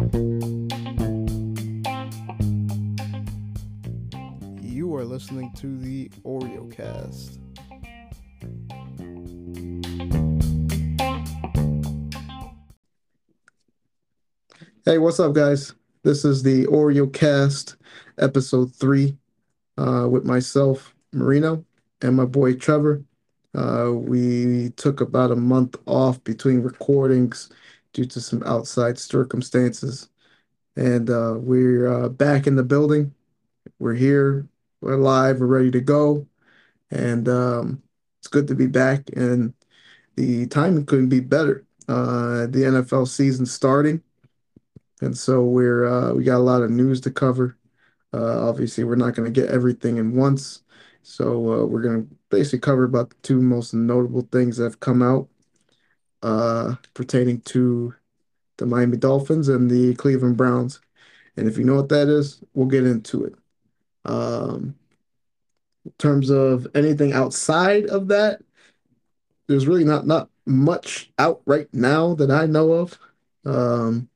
You are listening to the Oreo Cast. Hey, what's up, guys? This is the Oreo Cast, episode three, uh, with myself, Marino, and my boy Trevor. Uh, we took about a month off between recordings due to some outside circumstances, and uh, we're uh, back in the building. We're here, we're live, we're ready to go, and um, it's good to be back. And the timing couldn't be better. Uh, the NFL season starting, and so we're uh, we got a lot of news to cover. Uh, obviously, we're not going to get everything in once, so uh, we're going to basically cover about the two most notable things that have come out pertaining to the Miami Dolphins and the Cleveland Browns. And if you know what that is, we'll get into it. Um, in terms of anything outside of that, there's really not not much out right now that I know of. Um,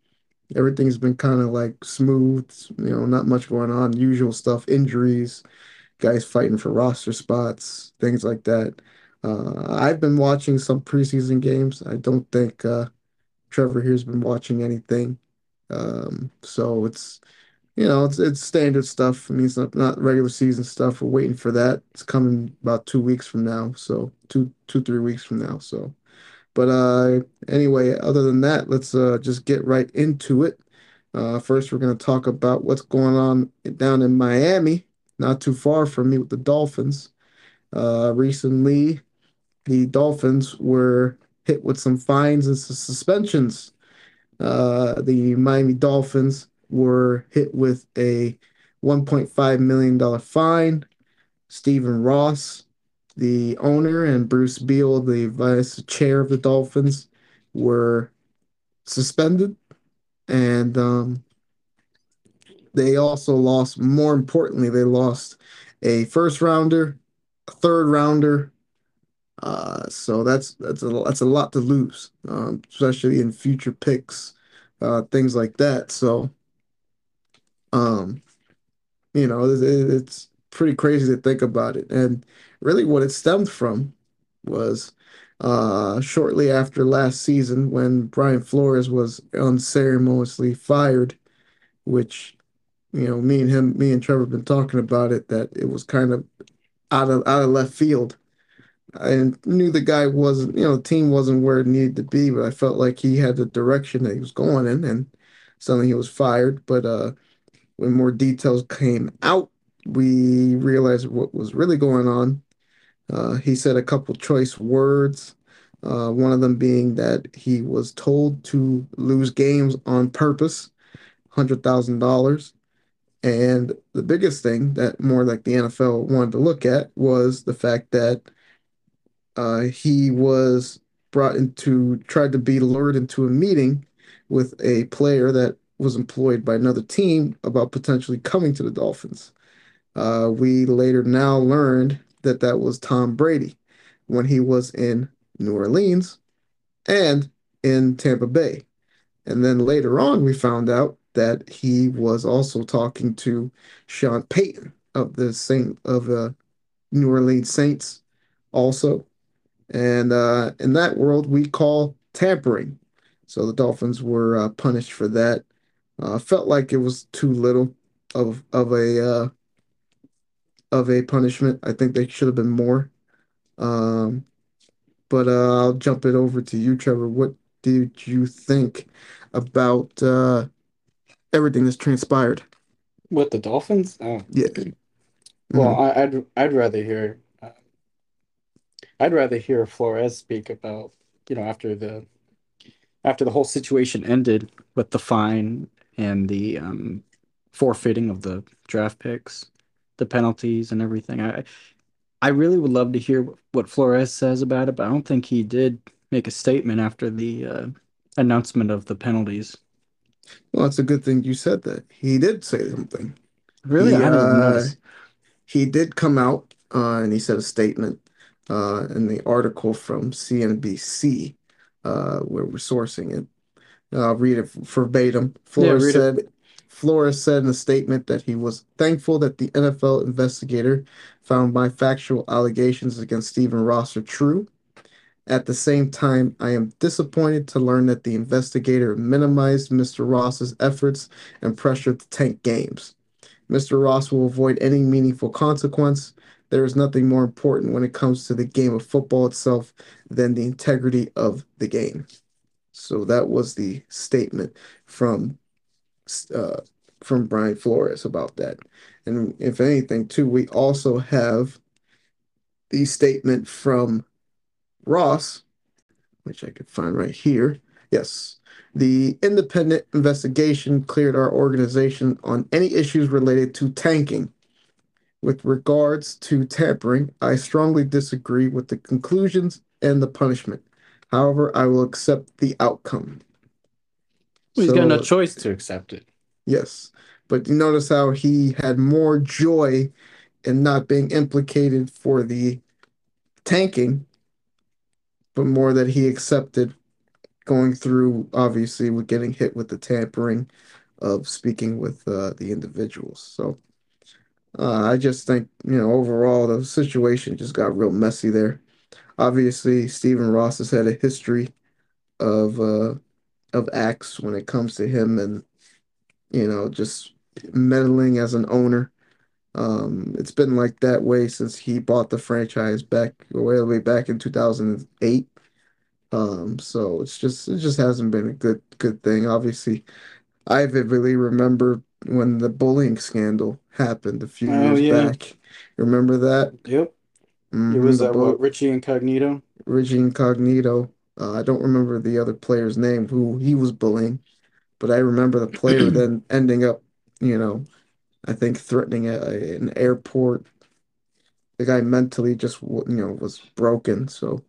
everything's been kind of like smooth, you know, not much going on. Usual stuff, injuries, guys fighting for roster spots, things like that. Uh, I've been watching some preseason games. I don't think uh, Trevor here's been watching anything. Um, so it's you know it's it's standard stuff. I mean, it's not, not regular season stuff. We're waiting for that. It's coming about two weeks from now. So two two three weeks from now. So, but uh, anyway, other than that, let's uh just get right into it. Uh, first, we're gonna talk about what's going on down in Miami, not too far from me with the Dolphins. Uh, recently, the Dolphins were hit with some fines and some suspensions. Uh, the Miami Dolphins were hit with a $1.5 million fine. Stephen Ross, the owner, and Bruce Beal, the vice chair of the Dolphins, were suspended. And um, they also lost, more importantly, they lost a first rounder, a third rounder, uh, so that's that's a that's a lot to lose, um, especially in future picks, uh, things like that. So, um, you know, it, it's pretty crazy to think about it. And really, what it stemmed from was uh, shortly after last season when Brian Flores was unceremoniously fired, which you know, me and him, me and Trevor have been talking about it that it was kind of out of out of left field I knew the guy wasn't, you know, the team wasn't where it needed to be, but I felt like he had the direction that he was going in, and suddenly he was fired. But uh, when more details came out, we realized what was really going on. Uh, he said a couple choice words, uh, one of them being that he was told to lose games on purpose, $100,000. And the biggest thing that more like the NFL wanted to look at was the fact that uh, he was brought into, tried to be lured into a meeting with a player that was employed by another team about potentially coming to the Dolphins. Uh, we later now learned that that was Tom Brady when he was in New Orleans and in Tampa Bay. And then later on, we found out that he was also talking to Sean Payton of the Saint of the New Orleans Saints also. And uh, in that world, we call tampering. So the Dolphins were uh, punished for that. Uh, felt like it was too little of of a uh, of a punishment. I think they should have been more. Um, but uh, I'll jump it over to you, Trevor. What did you think about uh, everything that's transpired? With the Dolphins? Oh, Yeah. well, Mhm. I, I'd I'd rather hear I'd rather hear Flores speak about, you know, after the after the whole situation ended with the fine and the um, forfeiting of the draft picks, the penalties and everything. I I really would love to hear what Flores says about it, but I don't think he did make a statement after the uh, announcement of the penalties. Well, it's a good thing you said that. He did say something. Really, He I didn't uh, he did come out uh, and he said a statement uh, in the article from CNBC uh, where we're sourcing it. I'll read it verbatim. Yeah, Flores read said it. Flores said in a statement that he was thankful that the NFL investigator found my factual allegations against Stephen Ross are true. At the same time, I am disappointed to learn that the investigator minimized Mr. Ross's efforts and pressured to tank games. Mr. Ross will avoid any meaningful consequence. There is nothing more important when it comes to the game of football itself than the integrity of the game. So that was the statement from uh, from Brian Flores about that. And if anything, too, we also have the statement from Ross, which I could find right here. Yes. The independent investigation cleared our organization on any issues related to tanking. With regards to tampering, I strongly disagree with the conclusions and the punishment. However, I will accept the outcome. Well, he's got no choice to accept it. yes. But you notice how he had more joy in not being implicated for the tanking, but more that he accepted going through, obviously, with getting hit with the tampering of speaking with uh, the individuals. So uh, I just think, you know, overall, the situation just got real messy there. Obviously, Stephen Ross has had a history of uh, of acts when it comes to him and, you know, just meddling as an owner. Um, it's been like that way since he bought the franchise back way, way back in 2008. Um, so it's just it just hasn't been a good good thing. Obviously, I vividly remember when the bullying scandal happened a few Oh years yeah. back. Remember that? Yep. It hmm was the uh, what Richie Incognito. Reggie Incognito. Uh, I don't remember the other player's name who he was bullying, but I remember the player then ending up, you know, I think threatening a, an airport. The guy mentally just, w- you know, was broken. So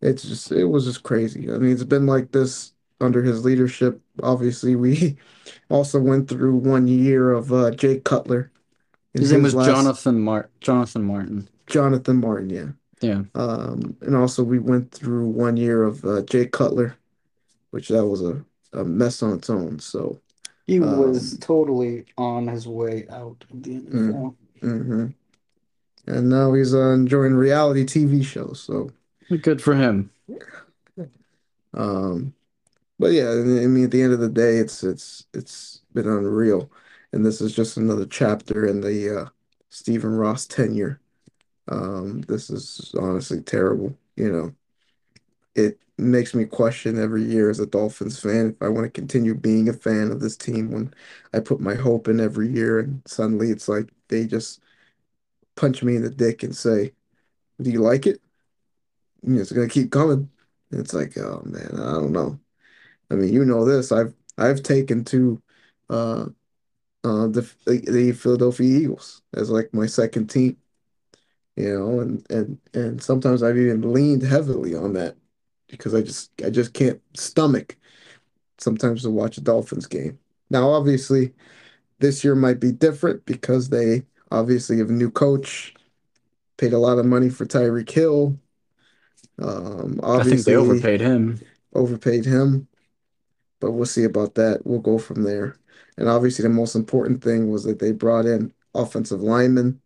it's just, it was just crazy. I mean, it's been like this under his leadership. Obviously, we also went through one year of uh, Jay Cutler in His name his was last Jonathan Mart Jonathan Martin. Jonathan Martin, yeah. Yeah. Um, and also we went through one year of uh, Jay Cutler, which that was a, a mess on its own. So, He was um, totally on his way out of the mm, NFL. hmm And now he's uh, enjoying reality TV shows. So, Good for him. um, but yeah, I mean, at the end of the day, it's it's it's been unreal, and this is just another chapter in the uh, Stephen Ross tenure. Um, this is honestly terrible. You know, it makes me question every year as a Dolphins fan if I want to continue being a fan of this team when I put my hope in every year, and suddenly it's like they just punch me in the dick and say, "Do you like it?" And it's gonna keep coming. And it's like, oh man, I don't know. I mean, you know this. I've I've taken to uh uh the the Philadelphia Eagles as like my second team, you know, and and and sometimes I've even leaned heavily on that because I just I just can't stomach sometimes to watch a Dolphins game. Now, obviously, this year might be different because they obviously have a new coach, paid a lot of money for Tyreek Hill, um, I think they obviously overpaid him. overpaid him. but we'll see about that. We'll go from there. And obviously, the most important thing was that they brought in offensive linemen,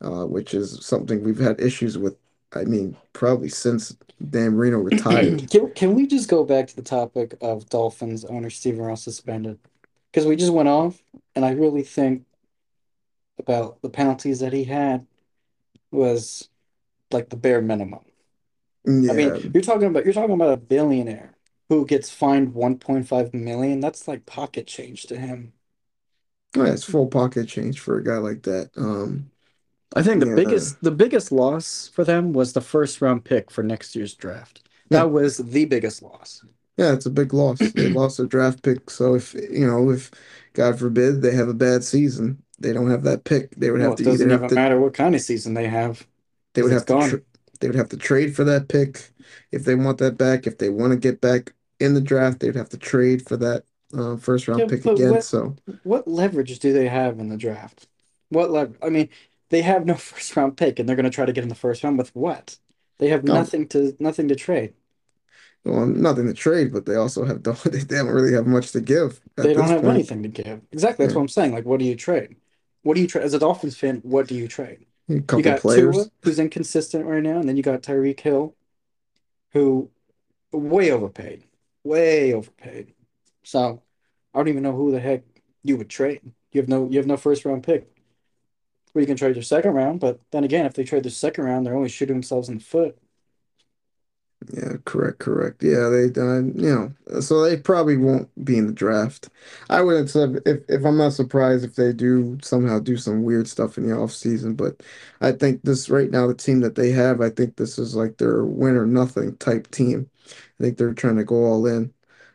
uh, which is something we've had issues with. I mean, probably since Dan Marino retired. Can, can we just go back to the topic of Dolphins owner Stephen Ross suspended? Because we just went off, and I really think about the penalties that he had was like the bare minimum. Yeah. I mean, you're talking about you're talking about a billionaire who gets fined 1.5 million. That's like pocket change to him. oh, it's full pocket change for a guy like that. Um, I think the yeah, biggest the biggest loss for them was the first round pick for next year's draft. yeah, That was the biggest loss. yeah, it's a big loss. They lost a draft pick, so if you know, if God forbid they have a bad season, they don't have that pick. They would Well, have to either doesn't have even to matter what kind of season they have they would it's have to tr gone. they would have to trade for that pick if they want that back. If they want to get back in the draft, they'd have to trade for that uh, first round Yeah, pick again. what So what leverage do they have in the draft? What lever? I mean, they have no first round pick, and they're going to try to get in the first round with what? They have um, nothing to nothing to trade. well, nothing to trade, but they also have don't they don't really have much to give They don't have point. anything to give. Exactly. That's Yeah, what I'm saying. Like, what do you trade? What do you trade? As a Dolphins fan, what do you trade? a You couple got Tua, players. who's inconsistent right now, and then you got Tyreek Hill, who way overpaid, way overpaid. So I don't even know who the heck you would trade. You have no, you have no first round pick. Well, you can trade your second round, but then again, if they trade the second round, they're only shooting themselves in the foot. Yeah, correct, correct. Yeah, they done, you know, so they probably won't be in the draft. I wouldn't say if if I'm not surprised if they do somehow do some weird stuff in the off season, but I think this right now, the team that they have, I think this is like their win or nothing type team. I think they're trying to go all in.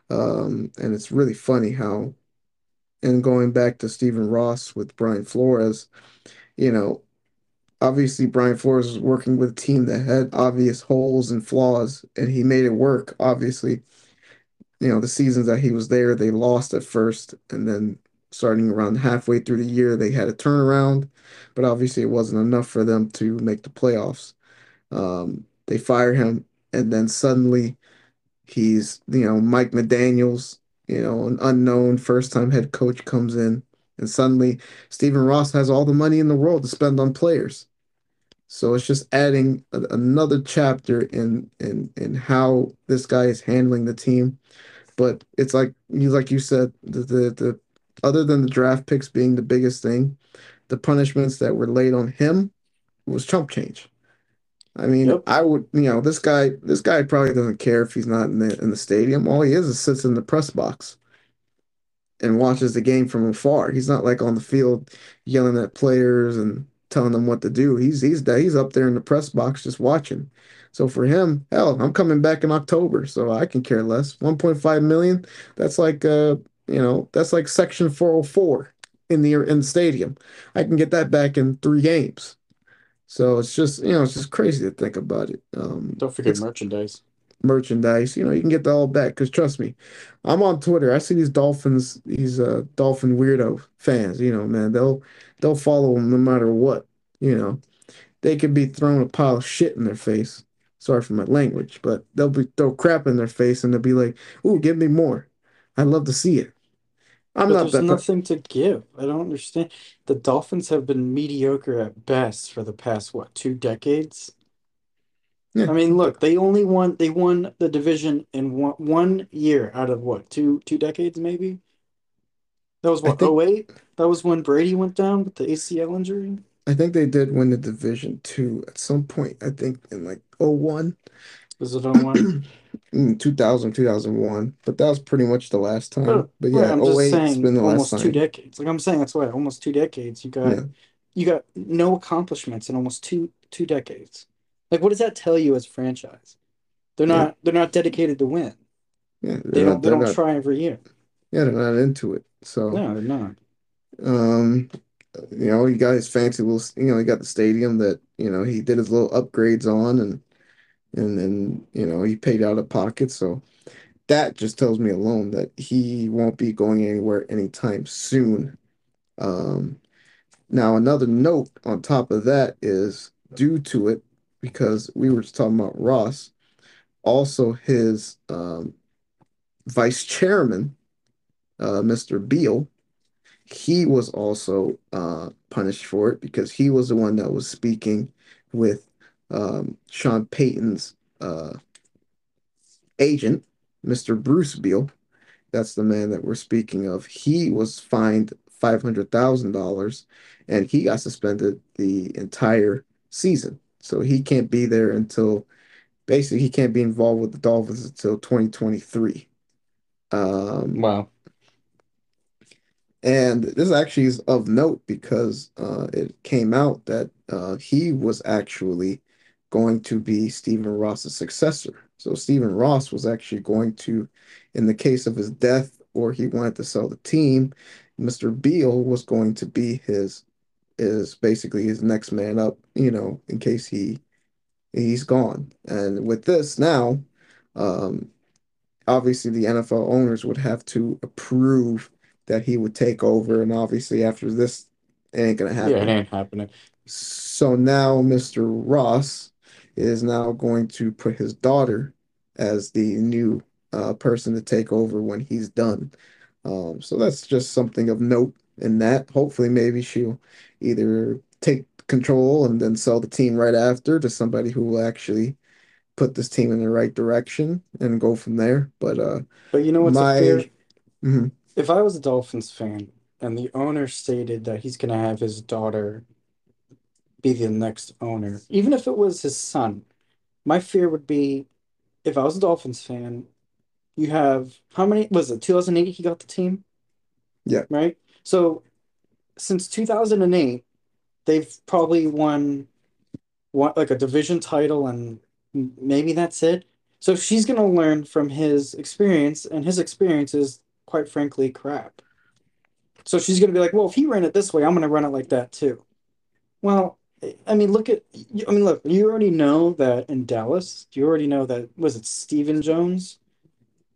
Um, and it's really funny how, and going back to Stephen Ross with Brian Flores, you know, obviously Brian Flores was working with a team that had obvious holes and flaws, and he made it work. Obviously, you know, the seasons that he was there, they lost at first, and then starting around halfway through the year, they had a turnaround, but obviously it wasn't enough for them to make the playoffs. Um, they fire him, and then suddenly he's, you know, Mike McDaniels, you know, an unknown first-time head coach comes in, and suddenly Stephen Ross has all the money in the world to spend on players. So it's just adding a, another chapter in in in how this guy is handling the team. But it's like you like you said, the the, the other than the draft picks being the biggest thing, the punishments that were laid on him was chump change. I mean, Yep. I would, you know, this guy this guy probably doesn't care if he's not in the in the stadium. All he is is sits in the press box and watches the game from afar. He's not like on the field yelling at players and telling them what to do. He's he's he's up there in the press box just watching. So for him, hell, I'm coming back in October, so I can care less. 1.5 million, that's like uh, you know, that's like section 404 in the in the stadium. I can get that back in three games. So it's just, you know, it's just crazy to think about it. Um, Don't forget merchandise. merchandise. You know, you can get that all back. Because trust me, I'm on Twitter. I see these Dolphins, these uh Dolphin weirdo fans. You know, man, they'll they'll follow them no matter what. You know, they could be throwing a pile of shit in their face. Sorry for my language, but they'll be throw crap in their face and they'll be like, "Ooh, give me more." I'd love to see it. I'm But not there's that. nothing to give. I don't understand. The Dolphins have been mediocre at best for the past, what, two decades? Yeah, I mean, look, they only won they won the division in one one year out of what, two two decades maybe? That was what, think oh 08? That was when Brady went down with the ACL injury. I think they did win the division too at some point. I think in like '01. Was it oh 01? 2000, 2001, but that was pretty much the last time. But But yeah, I'm oh just 08's saying been the last almost two time. decades. Like I'm saying that's why almost two decades. You got Yeah, you got no accomplishments in almost two two decades. Like what does that tell you as a franchise? They're yeah, not they're not dedicated to win. yeah. They don't not, they don't not, try every year. yeah, they're not into it. So, No, they're not. um, you know, he got his fancy little, you know, he got the stadium that, you know, he did his little upgrades on and, and then, you know, he paid out of pocket. So that just tells me alone that he won't be going anywhere anytime soon. Um, now another note on top of that is due to it, because we were just talking about Ross. Also, his um, vice chairman, uh, Mr. Beal, he was also uh, punished for it because he was the one that was speaking with um, Sean Payton's uh, agent, Mr. Bruce Beal. That's the man that we're speaking of. He was fined $500,000 and he got suspended the entire season. So he can't be there until basically he can't be involved with the Dolphins until 2023. Um, Wow. and this actually is of note because uh, it came out that uh, he was actually going to be Stephen Ross's successor. So Stephen Ross was actually going to, in the case of his death or he wanted to sell the team, Mr. Beal was going to be his is basically his next man up, you know, in case he he's gone. And with this now, um, obviously the NFL owners would have to approve that he would take over, and obviously after this, it ain't gonna happen. Yeah, it ain't happening. So now Mr. Ross is now going to put his daughter as the new uh, person to take over when he's done. Um, so that's just something of note in that. Hopefully, maybe she'll either take control and then sell the team right after to somebody who will actually put this team in the right direction and go from there. But uh, But you know what's my fair? mhm, If I was a Dolphins fan and the owner stated that he's going to have his daughter be the next owner, even if it was his son, my fear would be if I was a Dolphins fan, you have how many was it 2008 he got the team, yeah, right? So since 2008, they've probably won one like a division title and maybe that's it. So she's going to learn from his experience and his experience is quite frankly crap. So she's going to be like, well, if he ran it this way, I'm going to run it like that too. Well, I mean, look at, I mean, look, you already know that in Dallas, you already know that, was it Stephen Jones?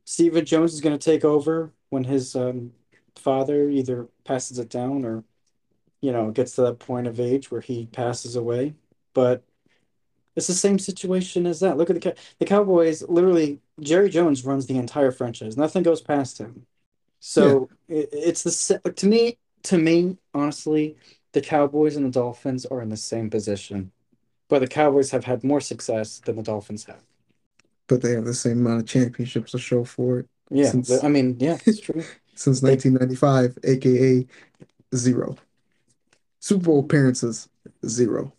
Stephen Jones is going to take over when his um, father either passes it down or, you know, gets to that point of age where he passes away. But it's the same situation as that. Look at the the Cowboys. Literally, Jerry Jones runs the entire franchise. Nothing goes past him. yeah. So it, it's the to me, to me, honestly, the Cowboys and the Dolphins are in the same position, but the Cowboys have had more success than the Dolphins have. But they have the same amount of championships to show for it Yeah, since I mean, yeah, it's true. since They, 1995, aka zero. Super Bowl appearances, zero.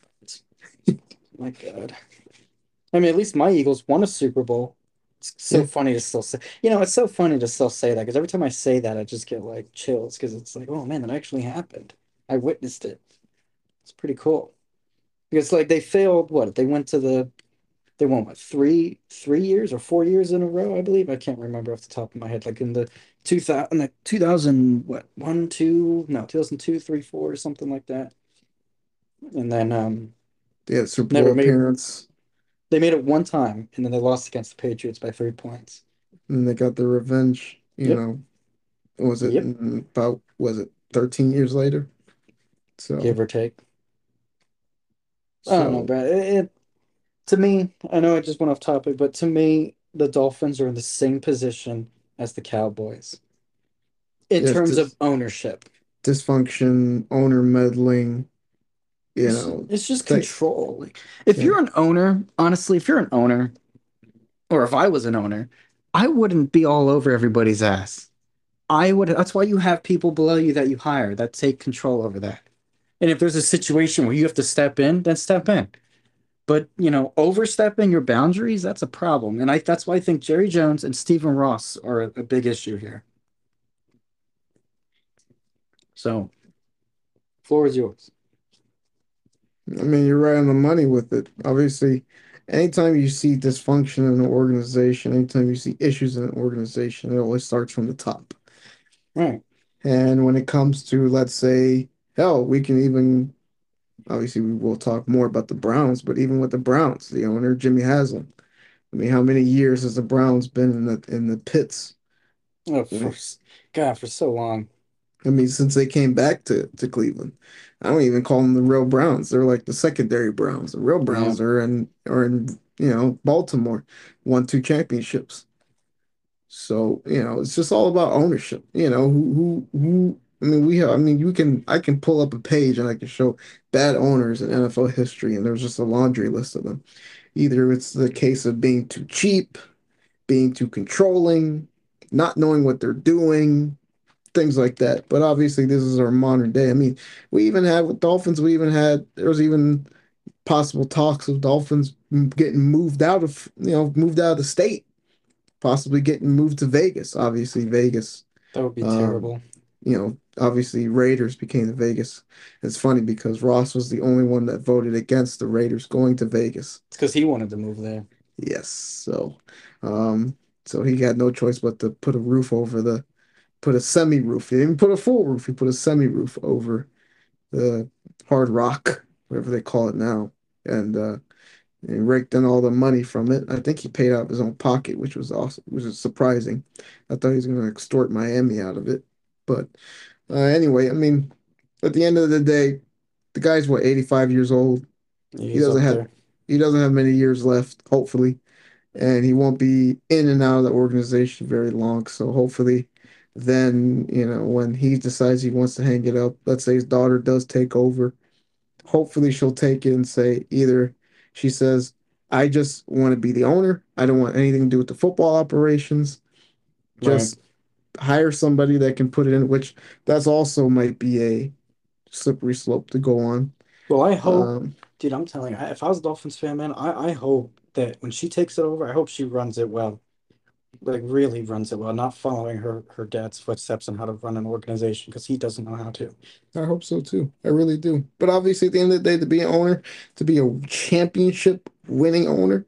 my God. I mean, at least my Eagles won a Super Bowl. It's so Yeah, funny to still say, you know, it's so funny to still say that because every time I say that, I just get like chills because it's like, oh man, that actually happened. I witnessed it. It's pretty cool because like they failed. What they went to the they won what three three years or four years in a row, I believe. I can't remember off the top of my head. Like in the two thousand, the two thousand what one two no two thousand two three four or something like that. And then um had Super Bowl made appearance, they made it one time, and then they lost against the Patriots by three points. and they got their revenge. You Yep, know, was it yep, about was it 13 years later? Give or take. I don't know, so Brad. It, it to me, I know I just went off topic, but to me, the Dolphins are in the same position as the Cowboys in yes, terms of ownership. dysfunction, owner meddling. You It's know, it's just they control. Like, if yeah. you're an owner, honestly, if you're an owner, or if I was an owner, I wouldn't be all over everybody's ass. I would. That's why you have people below you that you hire that take control over that. And if there's a situation where you have to step in, then step in. But you know, overstepping your boundaries, that's a problem. And I that's why I think Jerry Jones and Stephen Ross are a, a big issue here. So, floor is yours. I mean, you're right on the money with it. Obviously, anytime you see dysfunction in an organization, anytime you see issues in an organization, it always starts from the top. Right. And when it comes to, let's say, hell, we can even, obviously, we will talk more about the Browns, but even with the Browns, the owner, Jimmy Haslam. I mean, how many years has the Browns been in the in the pits? Oh, for God, for so long. I mean, since they came back to to Cleveland, I don't even call them the real Browns. They're like the secondary Browns. The real Yeah. Browns are in are in you know Baltimore, won two championships. So you know, it's just all about ownership. You know, who who who. I mean, we have. I mean, you can. I can pull up a page and I can show bad owners in NFL history, and there's just a laundry list of them. Either it's the case of being too cheap, being too controlling, not knowing what they're doing things like that. But obviously, this is our modern day. I mean, we even had with Dolphins, we even had there was even possible talks of Dolphins getting moved out of you know moved out of the state, possibly getting moved to Vegas. Obviously, Vegas. That would be Um, terrible. You know, obviously Raiders became the Vegas. It's funny because Ross was the only one that voted against the Raiders going to Vegas. It's because he wanted to move there. Yes, so um, so he had no choice but to put a roof over the put a semi roof. He didn't put a full roof. He put a semi roof over the Hard Rock, whatever they call it now, and uh, he raked in all the money from it. I think he paid out of his own pocket, which was awesome, which was surprising. I thought he was going to extort Miami out of it, but uh, anyway, I mean, at the end of the day, the guy's what 85 years old. He doesn't have there. he doesn't have many years left, hopefully. and he won't be in and out of the organization very long. So hopefully, then you know when he decides he wants to hang it up, let's say his daughter does take over, hopefully she'll take it and say either she says, "I just want to be the owner. I don't want anything to do with the football operations. Right. Hire somebody that can put it in." Which that's also might be a slippery slope to go on. Well, I hope, Um, dude, I'm telling you, if I was a Dolphins fan, man, I, I hope that when she takes it over, I hope she runs it well. Like really runs it well, not following her her dad's footsteps on how to run an organization because he doesn't know how to. I hope so too. I really do. But obviously, at the end of the day, to be an owner, to be a championship winning owner,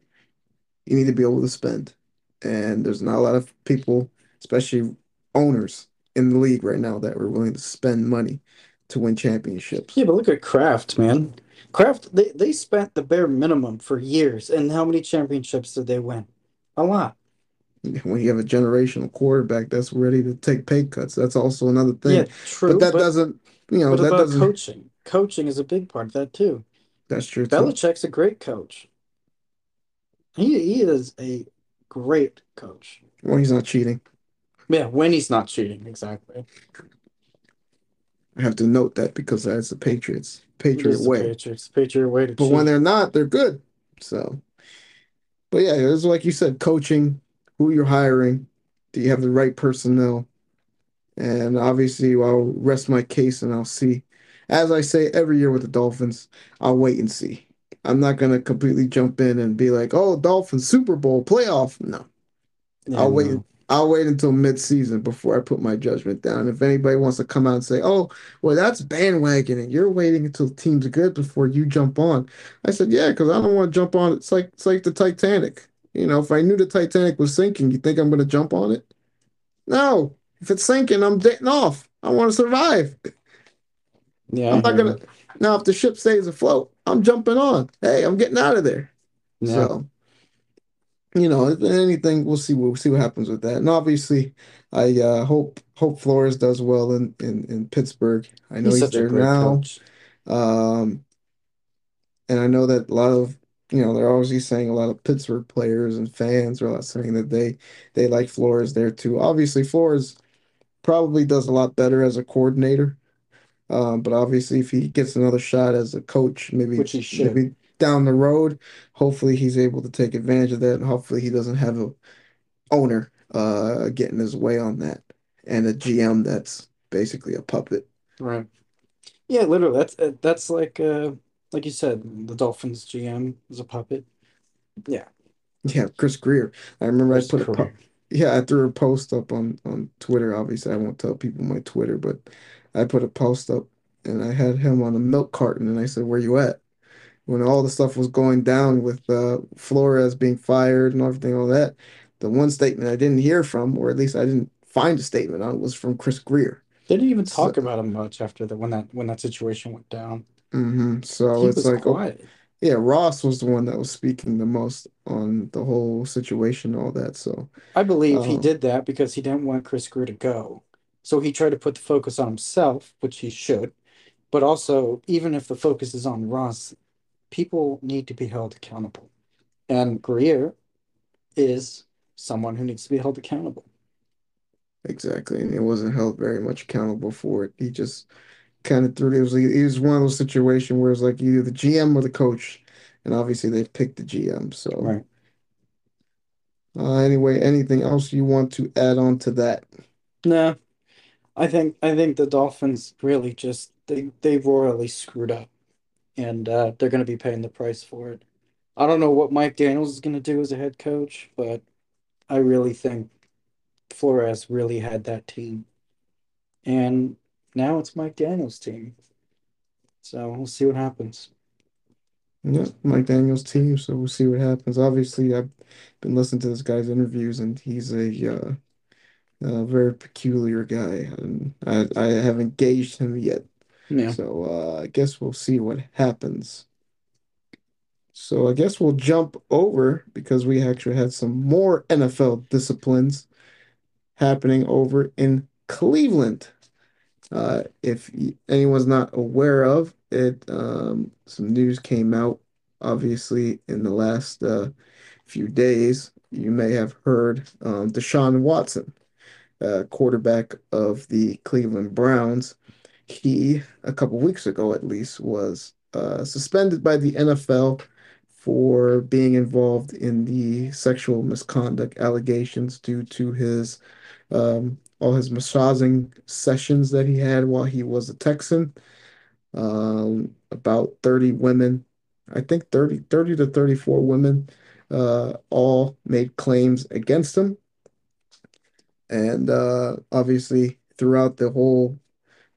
you need to be able to spend. And there's not a lot of people, especially owners in the league right now, that are willing to spend money to win championships. Yeah, but look at Kraft, man. Kraft, they, they spent the bare minimum for years, and how many championships did they win? A lot. When you have a generational quarterback that's ready to take pay cuts, that's also another thing. Yeah, thing. But that but doesn't, you know, that about doesn't, coaching? Coaching is a big part of that too. that's true too. Belichick's a great coach. He he is a great coach. When he's not cheating. Yeah, when he's not cheating, exactly. I have to note that because that's the Patriots, Patriot way. Patriots. Patriot way to But when they're not, they're good. So, but yeah, it's like you said, coaching, who you're hiring, do you have the right personnel? And obviously, I'll rest my case and I'll see. As I say every year with the Dolphins, I'll wait and see. I'm not gonna completely jump in and be like, "Oh, Dolphins Super Bowl playoff." No, Yeah, I'll wait. I'll wait until mid-season before I put my judgment down. If anybody wants to come out and say, "Oh, well, that's bandwagoning," you're waiting until the team's good before you jump on. I said, "Yeah, because I don't want to jump on. It's like it's like the Titanic. You know, if I knew the Titanic was sinking, you think I'm going to jump on it? No. If it's sinking, I'm getting off. I want to survive. Yeah, I'm not gonna. Now, if the ship stays afloat, I'm jumping on. Hey, I'm getting out of there. Yeah. So." You know, if anything, we'll see. We'll see what happens with that. And obviously, I uh, hope hope Flores does well in, in in Pittsburgh. I know He's he's there now, um, and I know that a lot of you know they're obviously saying a lot of Pittsburgh players and fans are saying that they they like Flores there too. Obviously, Flores probably does a lot better as a coordinator. Um, but obviously, if he gets another shot as a coach, maybe Which he should. maybe down the road, hopefully he's able to take advantage of that, and hopefully he doesn't have a owner uh getting his way on that, and a GM that's basically a puppet. Right. Yeah, literally. That's uh, that's like uh like you said, the Dolphins GM is a puppet. Yeah, Yeah, Chris Grier. I remember I Chris put a yeah, I threw a post up on on Twitter. Obviously, I won't tell people my Twitter, but I put a post up and I had him on a milk carton, and I said, "Where you at?" When all the stuff was going down with uh, Flores being fired and everything, all that, the one statement I didn't hear from, or at least I didn't find a statement on, was from Chris Grier. They didn't even So, talk about him much after the when that when that situation went down. hmm So He it's was like, oh, quiet. yeah, Ross was the one that was speaking the most on the whole situation, all that. So, I believe he um, did that because he didn't want Chris Grier to go. So he tried to put the focus on himself, which he should. But also, even if the focus is on Ross, people need to be held accountable. And Grier is someone who needs to be held accountable. exactly. And he wasn't held very much accountable for it. He just kind of threw it. It was, it was one of those situations where it's like either the GM or the coach. And obviously they picked the GM. So, Right. uh, anyway, anything else you want to add on to that? No, I think I think the Dolphins really just they they royally screwed up and uh, they're going to be paying the price for it. I don't know what Mike Daniels is going to do as a head coach, but I really think Flores really had that team. And now it's Mike Daniels' team. So we'll see what happens. Yeah, Mike Daniels' team. So we'll see what happens. Obviously, I've been listening to this guy's interviews, and he's a uh, uh, very peculiar guy, and I I haven't engaged him yet. Yeah. So uh, I guess we'll see what happens. So I guess we'll jump over because we actually had some more NFL disciplines happening over in Cleveland. Uh, if anyone's not aware of it, um, some news came out obviously in the last uh, few days you may have heard um, Deshaun Watson, uh, quarterback of the Cleveland Browns. He, a couple weeks ago at least, was uh, suspended by the NFL for being involved in the sexual misconduct allegations due to his um, all his massaging sessions that he had while he was a Texan. Um, about 30 women, I think 30, 30 to 34 women, uh, all made claims against him. And uh, obviously, throughout the whole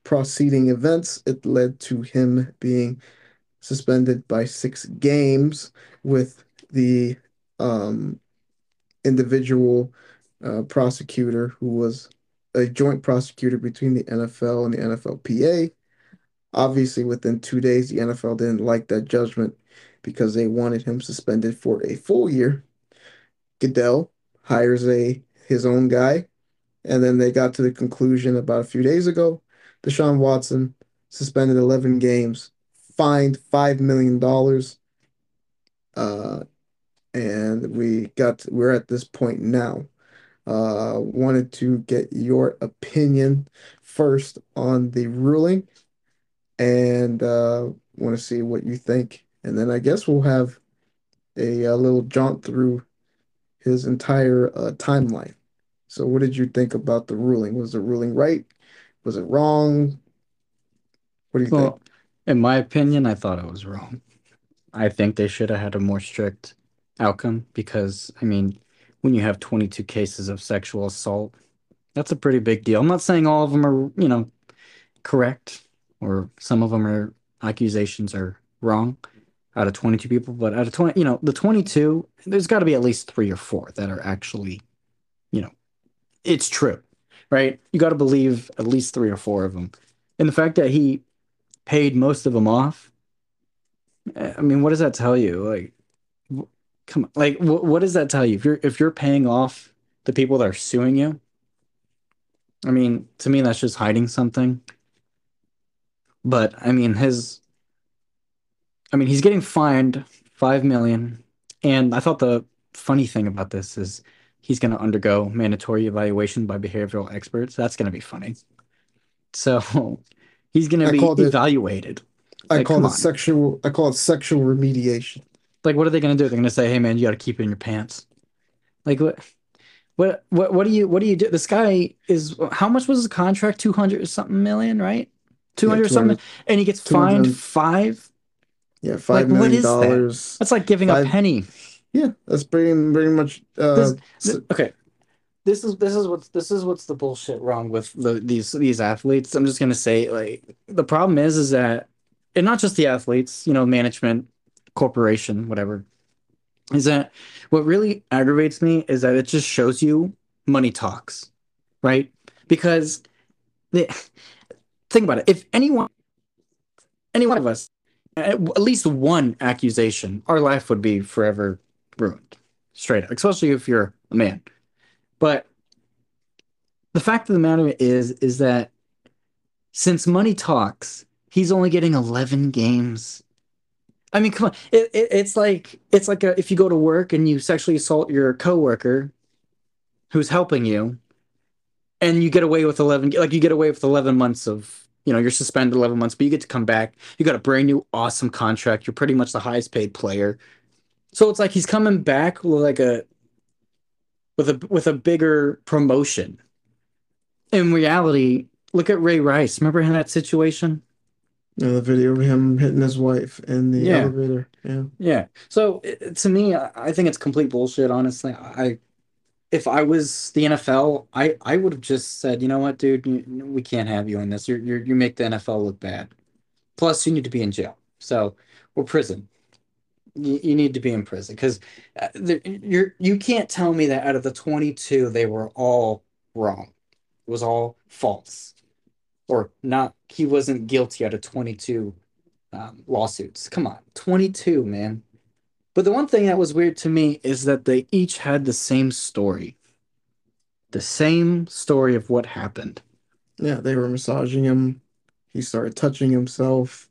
proceeding events, it led to him being suspended by six games with the um, individual uh, prosecutor who was a joint prosecutor between the NFL and the NFLPA. Obviously, within two days, the NFL didn't like that judgment because they wanted him suspended for a full year. Goodell hires a his own guy, and then they got to the conclusion about a few days ago. Deshaun Watson suspended 11 games, fined $5 million. Uh, and we got we're at this point now. Uh, wanted to get your opinion first on the ruling and uh, want to see what you think. And then I guess we'll have a, a little jaunt through his entire uh, timeline. So, what did you think about the ruling? Was the ruling right? Was it wrong? What do you Well, think? in my opinion, I thought it was wrong. I think they should have had a more strict outcome because, I mean, when you have 22 cases of sexual assault, that's a pretty big deal. I'm not saying all of them are, you know, correct or some of them are accusations are wrong out of 22 people, but out of 20, you know, the 22, there's got to be at least three or four that are actually, you know, it's true, right? You got to believe at least three or four of them. And the fact that he paid most of them off, I mean, what does that tell you? Like, come on, like, wh- what does that tell you? If you're if you're paying off the people that are suing you, I mean, to me, that's just hiding something. But I mean, his, I mean, he's getting fined five million, and I thought the funny thing about this is he's going to undergo mandatory evaluation by behavioral experts. That's going to be funny. So he's going to be called it evaluated. I call it on. sexual I call it sexual remediation. Like, what are they going to do? They're going to say, "Hey, man, you got to keep it in your pants." Like, what? What? What? What do you? What do you do? This guy is. How much was his contract? Two hundred something million, right? Two hundred Yeah, something, and he gets fined five. yeah, Like, five what million is that? dollars. That's like giving a penny. Yeah, that's pretty pretty much uh This, s- th- okay, this is this is what's this is what's the bullshit wrong with the these these athletes. I'm just gonna say like the problem is is that and not just the athletes, you know, management, corporation, whatever, is that what really aggravates me is that it just shows you money talks, right? Because the think about it. If anyone any one of us at least one accusation, our life would be forever ruined. Straight up, especially if you're a man. But the fact of the matter is, is that since money talks, he's only getting 11 games. I mean, come on. It, it, it's like it's like a, if you go to work and you sexually assault your coworker who's helping you, and you get away with 11, like you get away with 11 months of, you know, you're suspended 11 months, but you get to come back. You got a brand new awesome contract. You're pretty much the highest paid player. So it's like he's coming back with like a with a with a bigger promotion. In reality, look at Ray Rice. Remember in that situation? you know, the video of him hitting his wife in the Yeah. elevator. Yeah. Yeah. So it, to me, I I think it's complete bullshit. Honestly, I if I was the NFL, I I would have just said, you know what, dude, you, we can't have you in this. You're, you're you make the NFL look bad. Plus, you need to be in jail. So or prison. You, need to be in prison because you're you can't tell me that out of the 22 they were all wrong. It was all false or not. He wasn't guilty out of 22 um, lawsuits. Come on, 22, man. But the one thing that was weird to me is that they each had the same story. The same story of what happened. Yeah, they were massaging him. He started touching himself.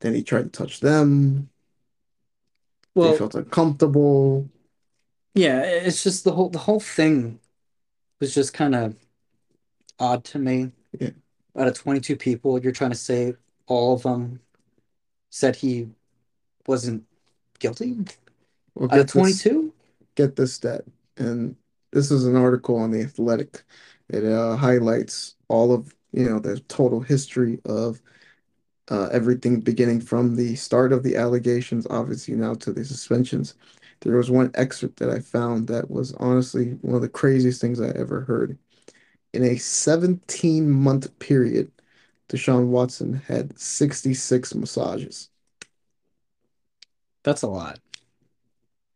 Then he tried to touch them. They felt uncomfortable. Yeah, it's just the whole the whole thing was just kind of odd to me. Yeah. Out of 22 people, you're trying to say all of them said he wasn't guilty? Well, Out of 22? get this stat, and this is an article on The Athletic. It uh, highlights all of you know the total history of uh, everything beginning from the start of the allegations, obviously now to the suspensions. There was one excerpt that I found that was honestly one of the craziest things I ever heard. In a 17 month period, Deshaun Watson had 66 massages. That's a lot.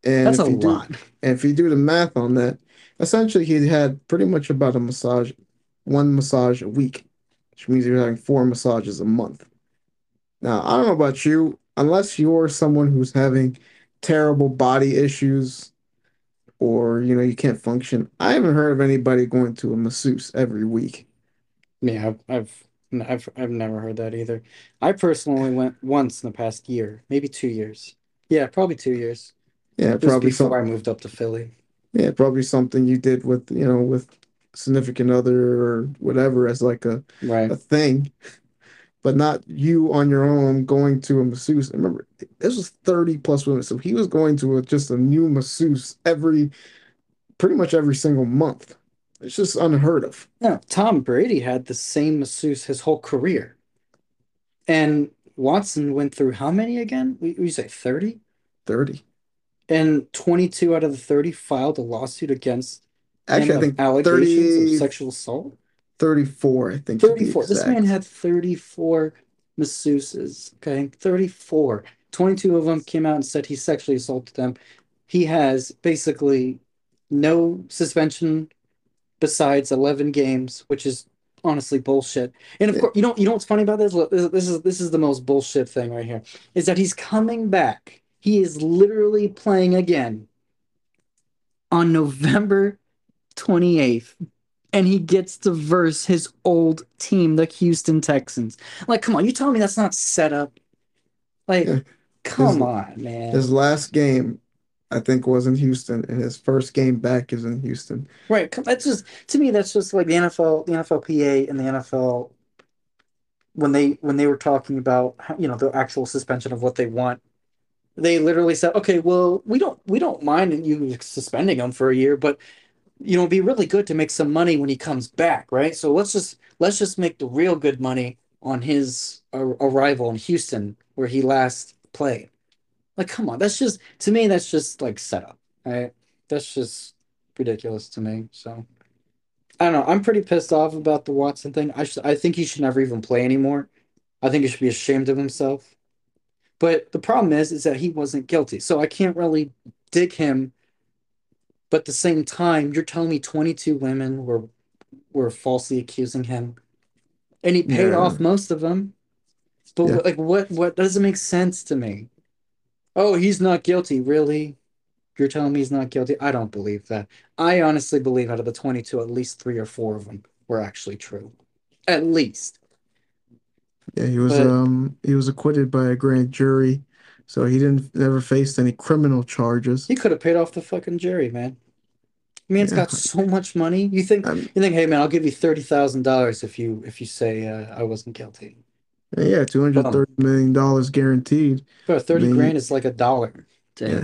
And That's a do lot. and if you do the math on that, essentially he had pretty much about a massage, one massage a week, which means he was having four massages a month. Now, I don't know about you, unless you're someone who's having terrible body issues or you know you can't function. I haven't heard of anybody going to a masseuse every week. Yeah, I've I've I've I've never heard that either. I personally went once in the past year, maybe two years. Yeah, probably two years. Yeah, probably before some I moved up to Philly. yeah, probably something you did with, you know, with significant other or whatever as like a, Right. a thing, but not you on your own going to a masseuse. Remember, this was 30 plus women, so he was going to a, just a new masseuse every pretty much every single month. It's just unheard of. No, Tom Brady had the same masseuse his whole career. And Watson went through how many again? We, we say 30? 30. And 22 out of the 30 filed a lawsuit against Actually, I think allegations of 30, sexual assault. 34, I think 34. This man had 34 masseuses. Okay. 34. 22 of them came out and said he sexually assaulted them. He has basically no suspension besides 11 games, which is honestly bullshit. And of Yeah, course, you know, you know what's funny about this? Look, This, this is this is the most bullshit thing right here, is that he's coming back. He is literally playing again on November 28th, and he gets to verse his old team, the Houston Texans. Like, come on, you telling me that's not set up? Like, yeah. His come on, man. his last game, I think, was in Houston, and his first game back is in Houston. Right. That's just to me, that's just like the NFL, the NFLPA and the NFL when they when they were talking about you know the actual suspension of what they want they literally said okay well we don't we don't mind you suspending him for a year but you know it'd be really good to make some money when he comes back right? So let's just let's just make the real good money on his ar- arrival in Houston where he last played. Like come on that's just to me that's just like setup right? That's just ridiculous to me so. I don't know I'm pretty pissed off about the Watson thing. I I think he should never even play anymore. I think he should be ashamed of himself. But the problem is, is that he wasn't guilty. So I can't really dig him. But at the same time, you're telling me 22 women were were falsely accusing him, and he paid Yeah, off most of them. yeah, But like, what what doesn't make sense to me? Oh, he's not guilty, really? You're telling me he's not guilty? I don't believe that. I honestly believe out of the 22, at least three or four of them were actually true. At least. yeah. He was But um he was acquitted by a grand jury, so he didn't never faced any criminal charges. he could have paid off the fucking jury, man. Man's Yeah, got so much money. You think um, you think, hey man, I'll give you thirty thousand dollars if you if you say uh, I wasn't guilty. yeah, two hundred thirty million dollars guaranteed. But I thirty grand is like a dollar to yeah,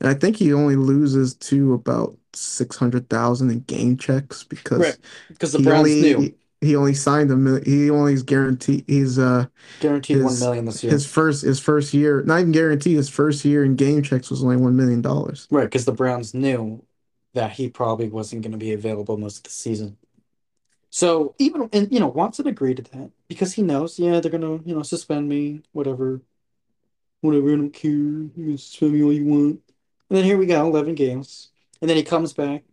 and I think he only loses to about six hundred thousand in game checks Right. because Because the he Browns knew only he only signed a he only is guaranteed he's uh guaranteed his million this year. his first his first year not even guaranteed his first year in game checks was only one million dollars. Right, because the Browns knew that he probably wasn't going to be available most of the season. So even and you know Watson agreed to that because he knows, yeah, they're gonna you know suspend me, whatever, whatever. I don't care. You can suspend me all you want. And then here we go, eleven games, and then he comes back.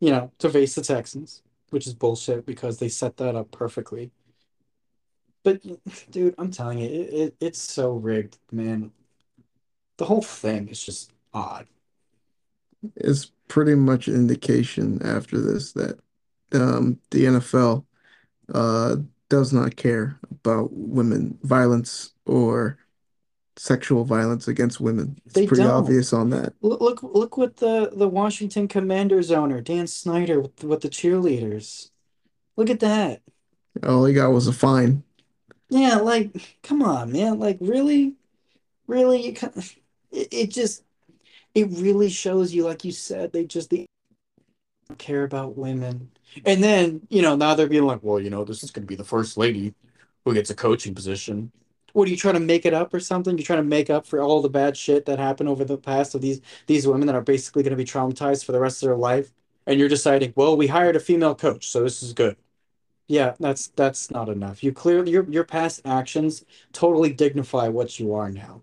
you know, to face the Texans, which is bullshit because they set that up perfectly. But dude, I'm telling you, it, it it's so rigged, man. The whole thing is just odd. It's pretty much an indication after this that um the NFL uh does not care about women violence or sexual violence against women. It's They pretty don't. obvious on that. Look, look, look what the the Washington Commanders owner, Dan Snyder, with, with the cheerleaders. Look at that. All he got was a fine. Yeah, like, come on, man. Like, really, really, you it, it just it really shows you, like you said, they just they don't care about women. And then, you know, now they're being like, well, you know, this is going to be the first lady who gets a coaching position. What are you trying to make it up or something? You're trying to make up for all the bad shit that happened over the past of these these women that are basically going to be traumatized for the rest of their life. And you're deciding, well, we hired a female coach, so this is good. Yeah, that's that's not enough. You clearly your your past actions totally dignify what you are now.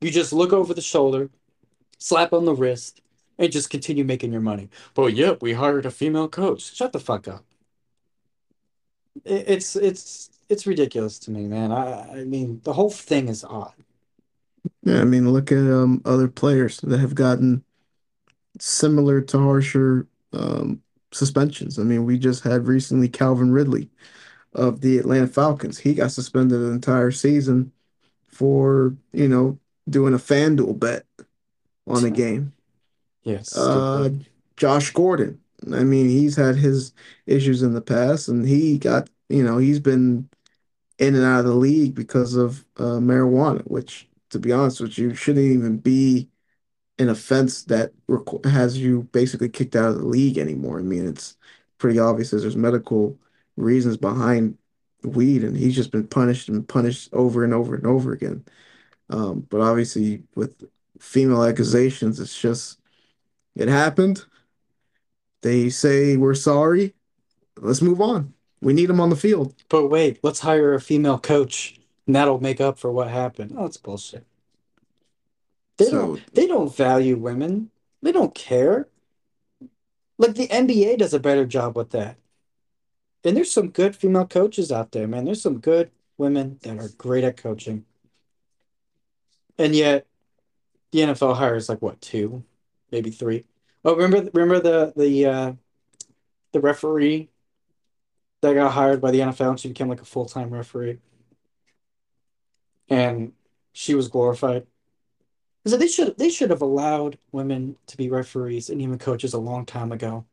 You just look over the shoulder, slap on the wrist, and just continue making your money. But yeah, we hired a female coach. Shut the fuck up. It, it's it's it's ridiculous to me, man. I I mean, the whole thing is odd. Yeah, I mean, look at um other players that have gotten similar to harsher um suspensions. I mean, we just had recently Calvin Ridley of the Atlanta Falcons. He got suspended an entire season for, you know, doing a FanDuel bet on a game. Yes. Uh. Josh Gordon. I mean, he's had his issues in the past, and he got, you know, he's been in and out of the league because of uh, marijuana, which, to be honest with you, shouldn't even be an offense that has you basically kicked out of the league anymore. I mean, it's pretty obvious there's medical reasons behind weed, and he's just been punished and punished over and over and over again. Um, but obviously, with female accusations, it's just it happened. They say we're sorry. Let's move on. We need them on the field. But wait, let's hire a female coach, and that'll make up for what happened. Oh, it's bullshit. They don't they don't value women. They don't care. Like the NBA does a better job with that. And there's some good female coaches out there, man. There's some good women that are great at coaching. And yet the NFL hires like what, two, maybe three. Oh, remember remember the the uh the referee that got hired by the NFL and she became like a full-time referee and she was glorified. So they should they should have allowed women to be referees and even coaches a long time ago.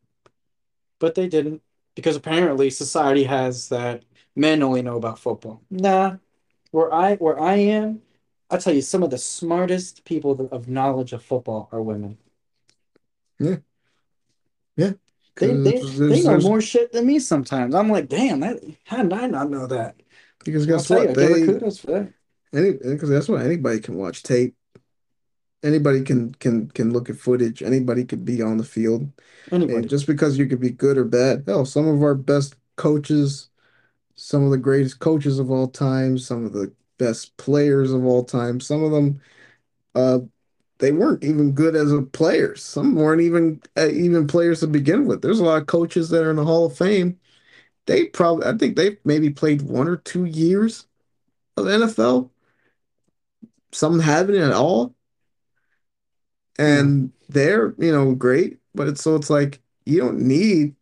But they didn't because apparently society has that men only know about football. Nah, where I where I am, I tell you, some of the smartest people of knowledge of football are women. yeah, yeah, They they they know there's more shit than me sometimes. I'm like, damn, that how did I not know that? because I'll guess tell you, what? Her They kudos for that. any because guess what? Anybody can watch tape. Anybody can can can look at footage. Anybody could be on the field. And Anybody. just because you could be good or bad, hell, some of our best coaches, some of the greatest coaches of all time, some of the best players of all time, some of them uh they weren't even good as a players. Some weren't even uh, even players to begin with. There's a lot of coaches that are in the Hall of Fame. They probably I think they maybe played one or two years of NFL. Some haven't at all. And they're, you know, great, but it's so it's like you don't need